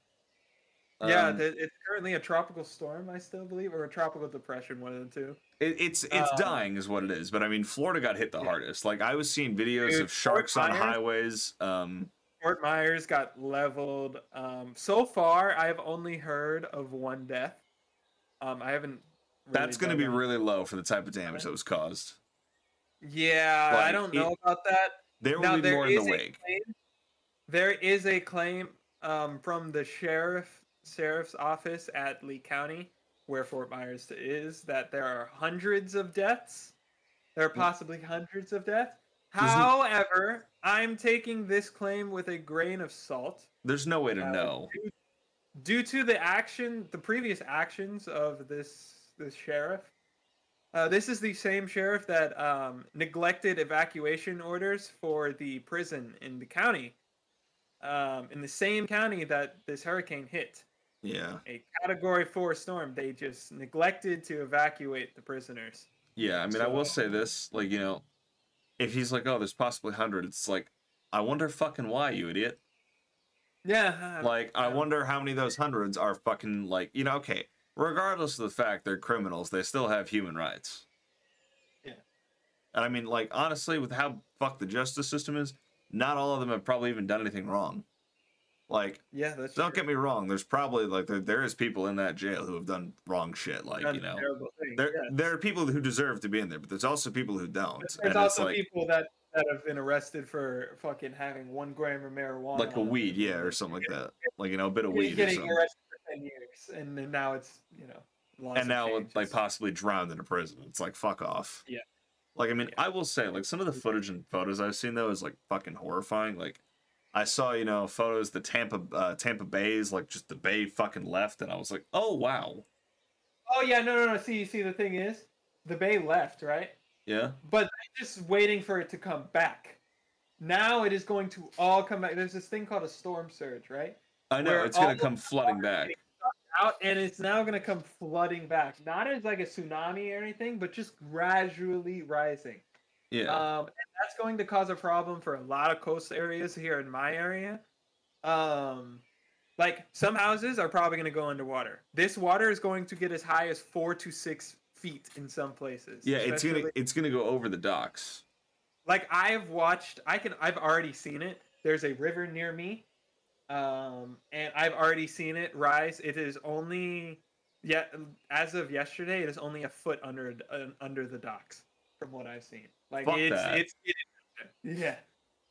Yeah, Um, it's currently a tropical storm, I still believe, or a tropical depression, one of the two. It, it's it's um, dying is what it is. But I mean, Florida got hit the Yeah. hardest. Like I was seeing videos Dude, of sharks Fort on Myers- highways. Um, Fort Myers got leveled. Um, so far, I've only heard of one death. Um, I haven't. Really that's going to be really low for the type of damage that was caused. Yeah, I don't it- know about that. There will Now, be there more in the wake. claim- There is a claim um, from the sheriff sheriff's office at Lee County, where Fort Myers is, that there are hundreds of deaths. There are possibly hundreds of deaths. However, I'm taking this claim with a grain of salt. There's no way to uh, know. due, due to the action, the previous actions of this this sheriff. Uh, this is the same sheriff that um, neglected evacuation orders for the prison in the county, um, in the same county that this hurricane hit. Yeah. A Category Four storm. They just neglected to evacuate the prisoners. Yeah, I mean, I will say this, like, you know, if he's like, oh, there's possibly 100, it's like, I wonder fucking why, you idiot. Yeah. uh, Like, I wonder how many of those hundreds are fucking, like, you know, okay, regardless of the fact they're criminals, they still have human rights. Yeah. And I mean, like, honestly, with how fucked the justice system is, not all of them have probably even done anything wrong. Like, Yeah, that's don't true. get me wrong. There's probably like there, there is people in that jail who have done wrong shit. Like Done you know, there yeah. there are people who deserve to be in there, but there's also people who don't. But There's also like people that that have been arrested for fucking having one gram of marijuana. like a weed, yeah, or something like that. [LAUGHS] Like you know, a bit of Getting- weed or getting something. arrested for ten years, and then now it's you know. and now like possibly drowned in a prison. It's like fuck off. Yeah. Like I mean, Yeah. I will say like some of the footage and photos I've seen though is like fucking horrifying. Like I saw you know photos the Tampa uh, Tampa Bay's like just the bay fucking left, and I was like, oh wow, Oh yeah, no, no, no. See, see, the thing is, the Bay left, right? yeah, But just waiting for it to come back. Now it is going to all come back. There's this thing called a storm surge, right? I know Where it's gonna come flooding back. Out and it's now going to come flooding back. Not as like a tsunami or anything, but just gradually rising. Yeah, Um, and that's going to cause a problem for a lot of coast areas here in my area. Um, like some houses are probably going to go underwater. This water is going to get as high as four to six feet in some places. yeah, it's gonna it's gonna go over the docks. like I've watched. I can. I've already seen it. There's a river near me, um, and I've already seen it rise. It is only yet as of yesterday. It is only a foot under uh, under the docks, from what I've seen. Like Fuck it's that. it's it, yeah,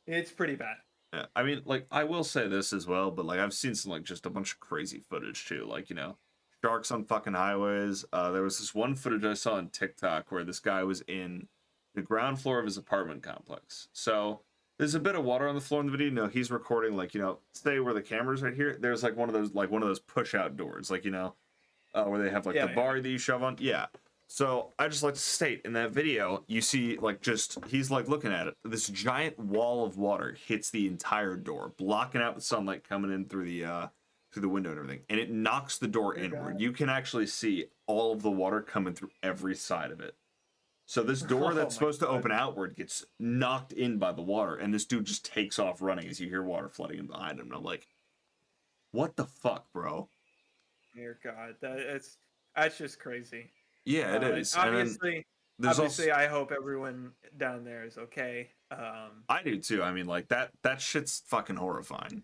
it's pretty bad. Yeah, I mean, like I will say this as well, but like I've seen some like just a bunch of crazy footage too. Like you know, sharks on fucking highways. Uh, there was this one footage I saw on TikTok where this guy was in the ground floor of his apartment complex. So there's a bit of water on the floor in the video. No, he's recording like you know, stay where the camera's right here. There's like one of those like one of those push out doors, like you know, uh, where they have like Yeah, the yeah. bar that you shove on. Yeah. So I just like to state in that video, you see like just he's like looking at it. This giant wall of water hits the entire door, blocking out the sunlight coming in through the uh through the window and everything, and it knocks the door Dear inward. God. You can actually see all of the water coming through every side of it. So this [LAUGHS] door Oh that's supposed to open outward gets knocked in by the water, and this dude just takes off running as you hear water flooding in behind him. And I'm like, what the fuck, bro? Dear God, that it's that's just crazy. Yeah, it Uh, is. Obviously, obviously, also I hope everyone down there is okay. Um, I do too. I mean, like that that shit's fucking horrifying.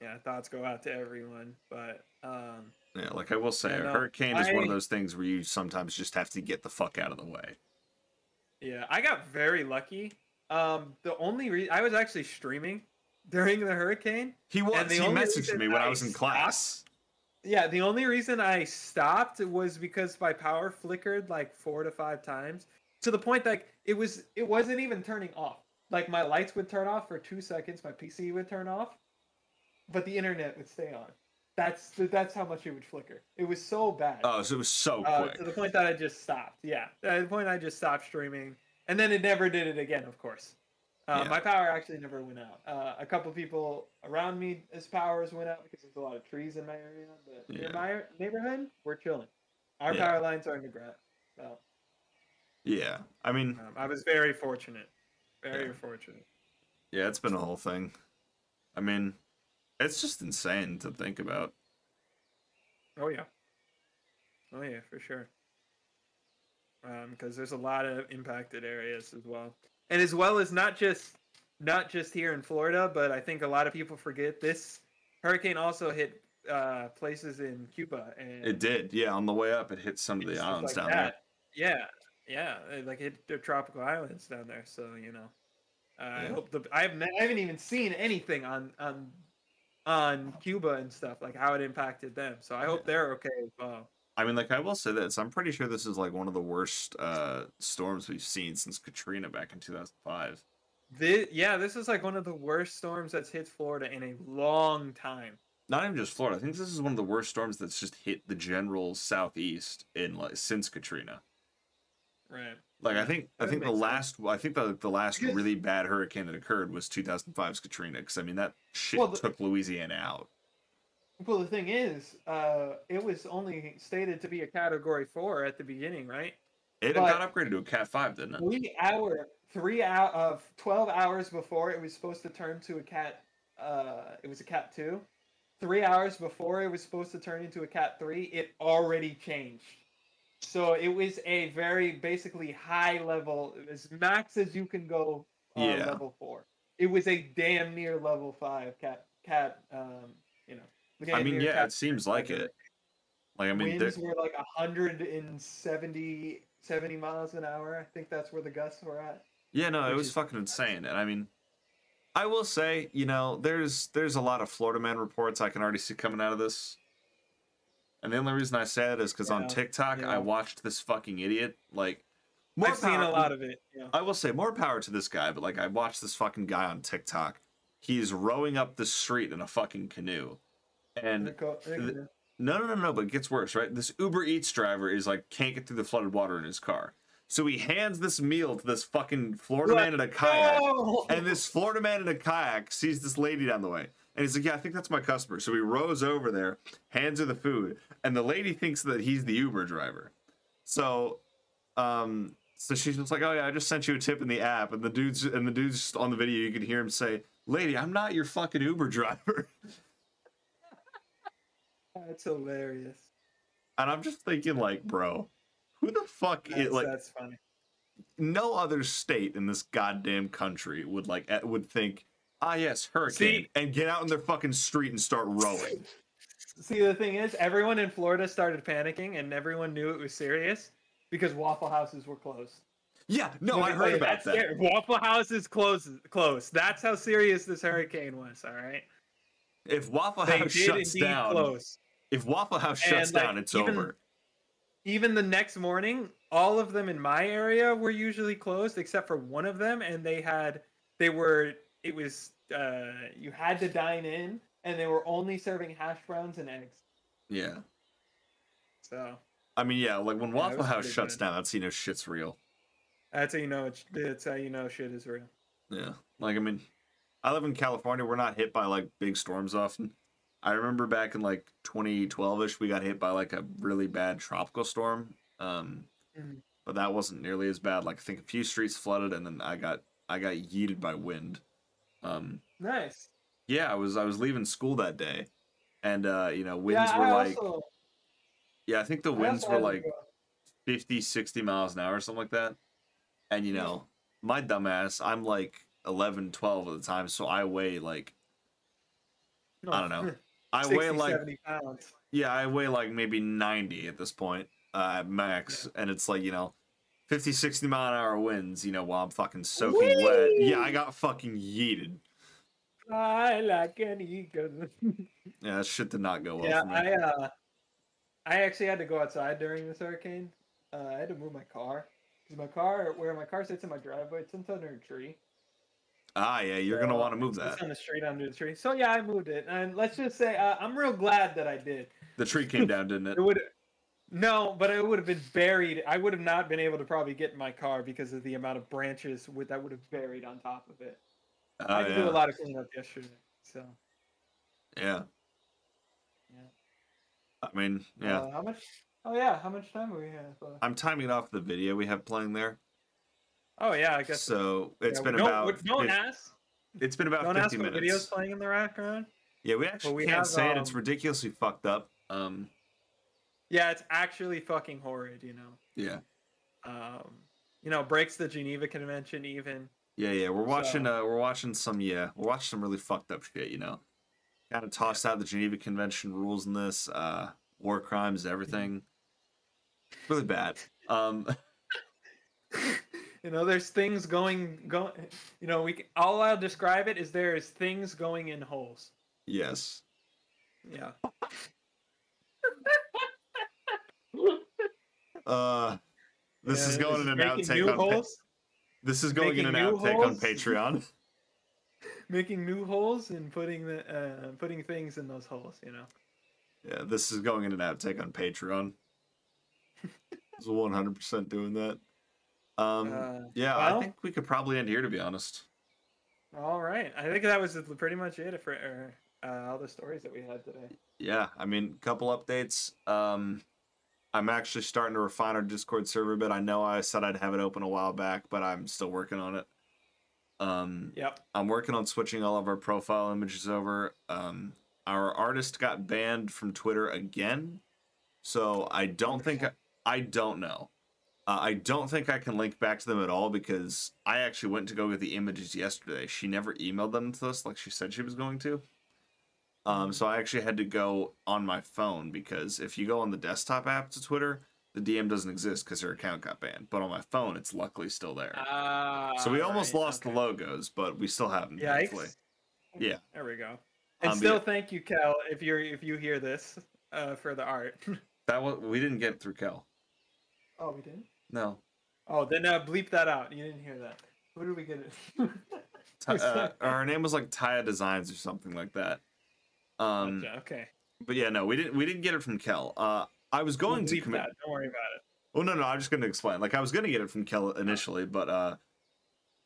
yeah, thoughts go out to everyone, but um, Yeah, like I will say, a hurricane is one of those things where you sometimes just have to get the fuck out of the way. Yeah, I got very lucky. Um, the only reason I was actually streaming [LAUGHS] during the hurricane. He was. He messaged me when I I was in class. Yeah, the only reason I stopped was because my power flickered like four to five times to the point like it was it wasn't even turning off. Like my lights would turn off for two seconds, my PC would turn off, but the internet would stay on. That's that's how much it would flicker. It was so bad. Oh, so it was so Uh, quick. to the point that I just stopped. Yeah, at the point I just stopped streaming, and then it never did it again. Of course, uh, Yeah. my power actually never went out. Uh, a couple people around me, his powers went out because there's a lot of trees in my area. But Yeah. in my neighborhood, we're chilling. Our Yeah. power lines are in the ground. So Yeah, I mean, um, I was very fortunate. Very fortunate. yeah, it's been a whole thing. I mean, it's just insane to think about. Oh yeah. Oh yeah, for sure. Because there's a lot of impacted areas as well, and as well as not just not just here in Florida, but I think a lot of people forget this hurricane also hit uh, places in Cuba and It did, yeah. On the way up, it hit some of the islands like down that. Yeah, yeah, it, like hit the tropical islands down there. So you know, uh, I hope the I have I haven't even seen anything on on on Cuba and stuff like how it impacted them. So I hope they're okay as well. There. I mean, like I will say this: I'm pretty sure this is like one of the worst uh, storms we've seen since Katrina back in 2005. This, yeah, this is like one of the worst storms that's hit Florida in a long time. Not even just Florida. I think this is one of the worst storms that's just hit the general southeast in like since Katrina. Right. Like I think I think the makes last I think the the last Because- really bad hurricane that occurred was 2005's Katrina because I mean that shit Well, the- took Louisiana out. Well, the thing is, uh, it was only stated to be a Category Four at the beginning, right? It But- got upgraded to a Cat Five, didn't it? Three hour, three out of twelve hours before it was supposed to turn to a Cat. Uh, it was a Cat Two. Three hours before it was supposed to turn into a Cat Three, it already changed. So it was a very basically high level, as max as you can go. Uh, Yeah. Level four. It was a damn near level five Cat cat. Um, you know. the I mean, yeah, it seems like it. Like I mean, winds were like 170 70 miles an hour. I think that's where the gusts were at. Yeah, no, it was fucking insane. And I mean, I will say, you know, there's there's a lot of Florida man reports I can already see coming out of this. And the only reason I say that is because on TikTok yeah. I watched this fucking idiot. Like, more I've seen a power- lot of it. Yeah. I will say more power to this guy, but like I watched this fucking guy on TikTok. He's rowing up the street in a fucking canoe, and the- no, no, no, no. But it gets worse, right? This Uber Eats driver is like can't get through the flooded water in his car, so he hands this meal to this fucking Florida man in a kayak. No! And this Florida man in a kayak sees this lady down the way. And he's like, Yeah, I think that's my customer. So he rows over there, hands her the food, and the lady thinks that he's the Uber driver. So um so she's just like, Oh yeah, I just sent you a tip in the app. And the dude's and the dude's on the video, you can hear him say, Lady, I'm not your fucking Uber [LAUGHS] driver. That's hilarious. And I'm just thinking, like, bro, who the fuck That's, is like that's funny. no other state in this goddamn country would like would think, ah yes, hurricane, See- and get out in their fucking street and start rowing. See, the thing is, everyone in Florida started panicking, and everyone knew it was serious because Waffle Houses were closed. Yeah, no, I heard about that. scary. Waffle Houses closed. Closed. That's how serious this hurricane was. All right. If Waffle House shuts down, close. If Waffle House shuts And, like, down, it's even- over. Even the next morning, all of them in my area were usually closed except for one of them, and they had they were it was uh you had to dine in, and they were only serving hash browns and eggs. Yeah, So I mean, yeah, like when Yeah, Waffle House shuts good. down, that's you know shit's real. that's how you know it's that's how you know shit is real. Yeah, like I mean, I live in California. We're not hit by like big storms often. I remember back in like 2012ish, we got hit by like a really bad tropical storm. Um, Mhm. but that wasn't nearly as bad. Like I think a few streets flooded, and then I got I got yeeted by wind. Um, Nice. yeah, I was I was leaving school that day, and uh, you know winds yeah, were I like also, yeah, I think the winds were like 50, 60 miles an hour or something like that. And you know, my dumbass, I'm like 11, 12 at the time, so I weigh like no, I don't know. [LAUGHS] I 60, weigh like 70 pounds. yeah, I weigh like maybe 90 at this point, uh, at max, and it's like, you know, 50, 60 mile an hour winds, you know, while I'm fucking soaking wet. Yeah, I got fucking yeeted. I like an eagle. [LAUGHS] Yeah, that shit did not go well yeah. I uh, I actually had to go outside during this hurricane. Uh, I had to move my car because my car, where my car sits in my driveway, it sits under a tree. Ah, yeah, you're gonna want to move that. on the street under the tree. So yeah, I moved it, and let's just say uh, I'm real glad that I did. The tree came down, didn't it? It would. No, but it would have been buried. I would have not been able to probably get in my car because of the amount of branches with, that would have buried on top of it. Oh, I do a lot of cleanup yesterday. So yeah. Yeah. I mean, yeah. uh, how much? Oh yeah, how much time do we have? I'm timing off the video we have playing there. Oh yeah, I guess. So it's yeah, been about Don't ask. it's been about Don't 50 ask what minutes. videos playing in the background. Yeah, we actually we can't have, say it. It's um, ridiculously fucked up. Um, Yeah, it's actually fucking horrid. You know. yeah, Um, you know, breaks the Geneva Convention even. yeah, yeah. We're watching. So- Uh, we're watching some. Yeah, we're watching some really fucked up shit. You know, kind of tossed out the Geneva Convention rules in this. Uh, war crimes, everything. Really bad. Um, [LAUGHS] you know, there's things going going. You know, we can, all I'll describe it is there is things going in holes. yes. Yeah. [LAUGHS] Uh, this Yeah, is going in an making outtake on. Pa- this is going in an making outtake on? Patreon. [LAUGHS] [LAUGHS] making new holes and putting the uh, putting things in those holes. You know. Yeah, this is going in an outtake on Patreon. It's 100% doing that. Um, Uh, yeah, I think we could probably end here, to be honest. All right, I think that was pretty much it for uh, all the stories that we had today. Yeah, I mean, a couple updates. Um, I'm actually starting to refine our Discord server a bit. I know I said I'd have it open a while back, but I'm still working on it. Um, Yep. I'm working on switching all of our profile images over. Um, our artist got banned from Twitter again, so I don't think I don't know. Uh, I don't think I can link back to them at all because I actually went to go get the images yesterday. She never emailed them to us like she said she was going to. Um, so I actually had to go on my phone because if you go on the desktop app to Twitter, the DM doesn't exist because her account got banned. But on my phone, it's luckily still there. Ah, so we almost right, lost okay. the logos, but we still have them. Yikes. Yeah. There we go. And Um, still, yeah. thank you, Kel, if you're if you hear this, uh, for the art. [LAUGHS] That was we didn't get it through Kel. oh, we didn't. No. Oh, then uh, bleep that out. You didn't hear that. Who did we get it? [LAUGHS] Uh, her name was like Taya Designs or something like that. Um, Gotcha, okay. but yeah, no, we didn't we didn't get it from Kel. Uh, I was going We'll to commit. that. Don't worry about it. Well, no, no, I'm just going to explain. Like, I was going to get it from Kel initially, but uh,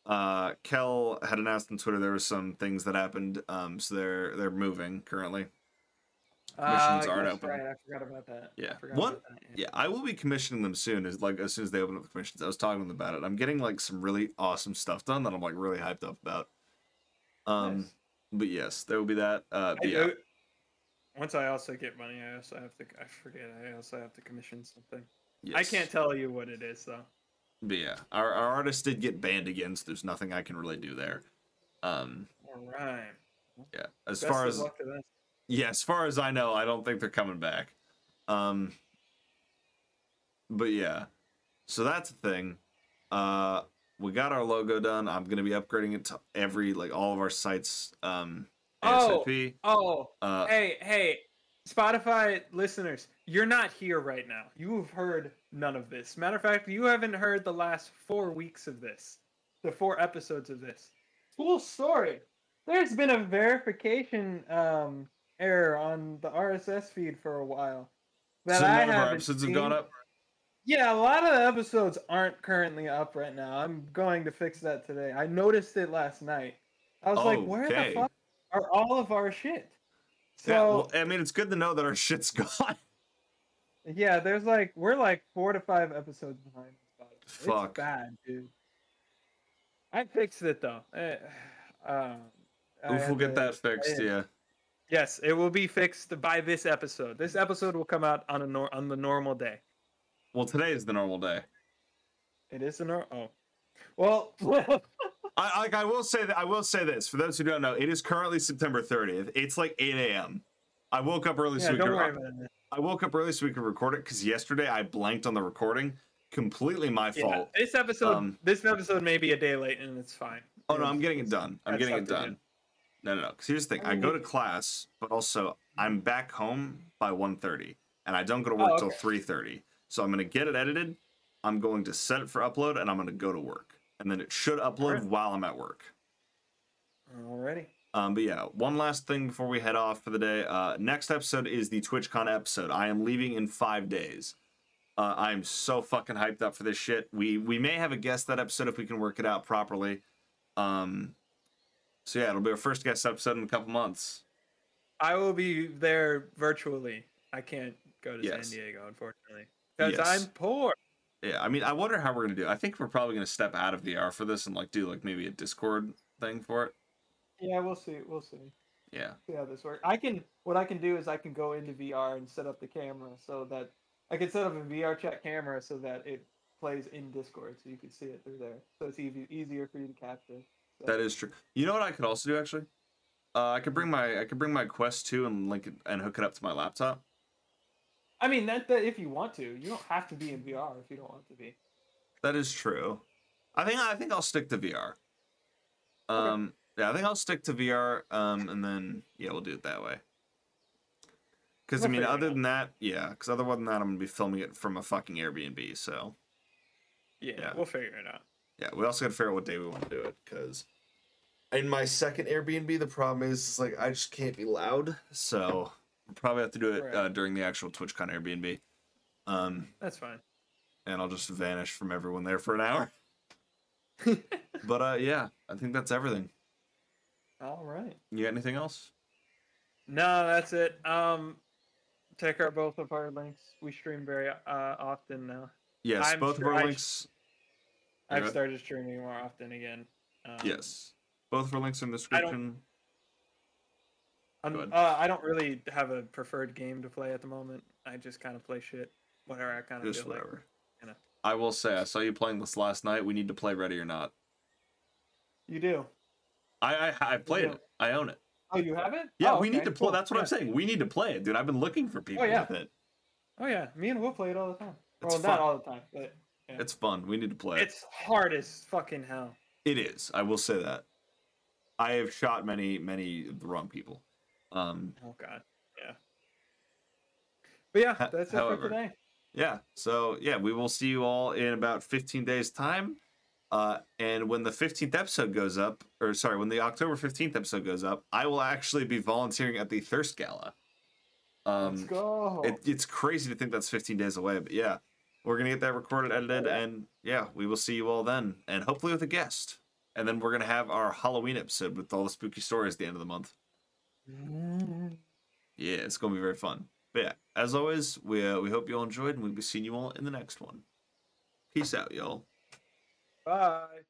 uh, Kel had announced on Twitter there were some things that happened. Um, so they're they're moving currently. Commissions Uh, aren't open. Right, I forgot about that. Yeah. about that, Yeah, I will be commissioning them soon. As like as soon as they open up the commissions, I was talking about it. I'm getting like some really awesome stuff done that I'm like really hyped up about. Um, Nice. but yes, there will be that. Uh, I yeah, Once I also get money, I also have to. I forget. I also have to commission something. Yes. I can't tell you what it is though. But yeah, our our artist did get banned again, so there's nothing I can really do there. Um, All right. yeah, as Best far as luck to them. Yeah, as far as I know, I don't think they're coming back. Um but yeah. So that's the thing. Uh we got our logo done. I'm gonna be upgrading it to every like all of our sites um Oh. Oh, Uh hey, hey, Spotify listeners, you're not here right now. You have heard none of this. Matter of fact, you haven't heard the last four weeks of this, the four episodes of this. Cool story. There's been a verification um, error on the RSS feed for a while. so That I our haven't episodes have gone up. Yeah, a lot of the episodes aren't currently up right now. I'm going to fix that today. I noticed it last night. I was like, where Okay. the fuck are all of our shit? So yeah, well, I mean it's good to know that our [LAUGHS] shit's gone. Yeah, there's like we're like four to five episodes behind. Fuck. It's bad, dude. I fixed it though. Eh, [SIGHS] um, Oof, we'll get to- that fixed, I- yeah. Yes, it will be fixed by this episode. This episode will come out on a nor- on the normal day. Well today is the normal day. It is a nor. Oh, well, [LAUGHS] I like I will say that I will say this for those who don't know, it is currently September 30th. It's like 8 a.m. I woke up early yeah, so we don't could worry about it. I woke up early so we could record it because yesterday I blanked on the recording. Completely my Yeah, fault. this episode, Um, this episode may be a day late, and it's fine. Oh no, I'm getting it done. I'm That's getting it done. No, no, no. Because here's the thing: I go to class, but also I'm back home by 1.30, and I don't go to work Oh, till okay. 3.30. So I'm gonna get it edited. I'm going to set it for upload, and I'm gonna go to work, and then it should upload Alright. while I'm at work. Alrighty. Um, but yeah, one last thing before we head off for the day. Uh, next episode is the TwitchCon episode. I am leaving in five days. Uh, I'm so fucking hyped up for this shit. We we may have a guest that episode if we can work it out properly. Um, so yeah, it'll be our first guest episode in a couple months. I will be there virtually. I can't go to Yes. San Diego, unfortunately, because Yes. I'm poor. Yeah, I mean, I wonder how we're gonna do. it. I think we're probably gonna step out of VR for this and like do like maybe a Discord thing for it. Yeah, we'll see. We'll see. Yeah, See how this works. I can. What I can do is I can go into VR and set up the camera so that I can set up a VR chat camera so that it plays in Discord, so you can see it through there. So it's easy, easier for you to capture. That is true. You know what I could also do actually? Uh, I could bring my I could bring my Quest 2 and link it and hook it up to my laptop. I mean, that, that if you want to, you don't have to be in VR if you don't want to be. That is true. I think I think I'll stick to VR. Um, yeah, I think I'll stick to VR. Um, and then yeah, we'll do it that way. Because I mean, other than that, yeah. Because other than that, I'm gonna be filming it from a fucking Airbnb. So Yeah, Yeah. we'll figure it out. yeah, we also gotta figure out what day we want to do it. Because in my second Airbnb, the problem is like I just can't be loud. So we'll probably have to do it Right. uh, during the actual TwitchCon Airbnb. Um, That's fine. and I'll just vanish from everyone there for an hour. [LAUGHS] But uh, yeah, I think that's everything. All right. You got anything else? No, that's it. Um, check out both of our links. We stream very uh, often now. Yes, I'm both sure of our I- links. I've started streaming more often again. Um, Yes, both of our links are in the I don't- description. I'm- Go ahead. uh, I don't really have a preferred game to play at the moment. I just kind of play shit, whatever I kind of Just feel like. whatever. you know. I will say, I saw you playing this last night. We need to play Ready or Not. You do. I I, I played it. I own it. Oh, you have it? Yeah, Oh, we need to play. cool. That's what I'm saying. We need to play it, dude. I've been looking for people yeah. with it. Oh yeah, me and Will play it all the time. It's well, fun. not all the time, but Yeah. It's fun. We need to play it. it's hard as fucking hell. It is. I will say that. I have shot many, many of the wrong people. Um, Oh god, yeah. But yeah, that's it for today. yeah. So yeah, we will see you all in about 15 days time. Uh, and when the 15th episode goes up, or sorry, when the October 15th episode goes up, I will actually be volunteering at the Thirst Gala. Um, Let's go. it, it's crazy to think that's 15 days away, but yeah, we're gonna get that recorded, edited, and yeah, we will see you all then, and hopefully with a guest. And then we're gonna have our Halloween episode with all the spooky stories at the end of the month. Mm. Yeah, it's gonna be very fun. But yeah, as always, we uh, we hope you all enjoyed, and we'll be seeing you all in the next one. Peace out, y'all. Bye.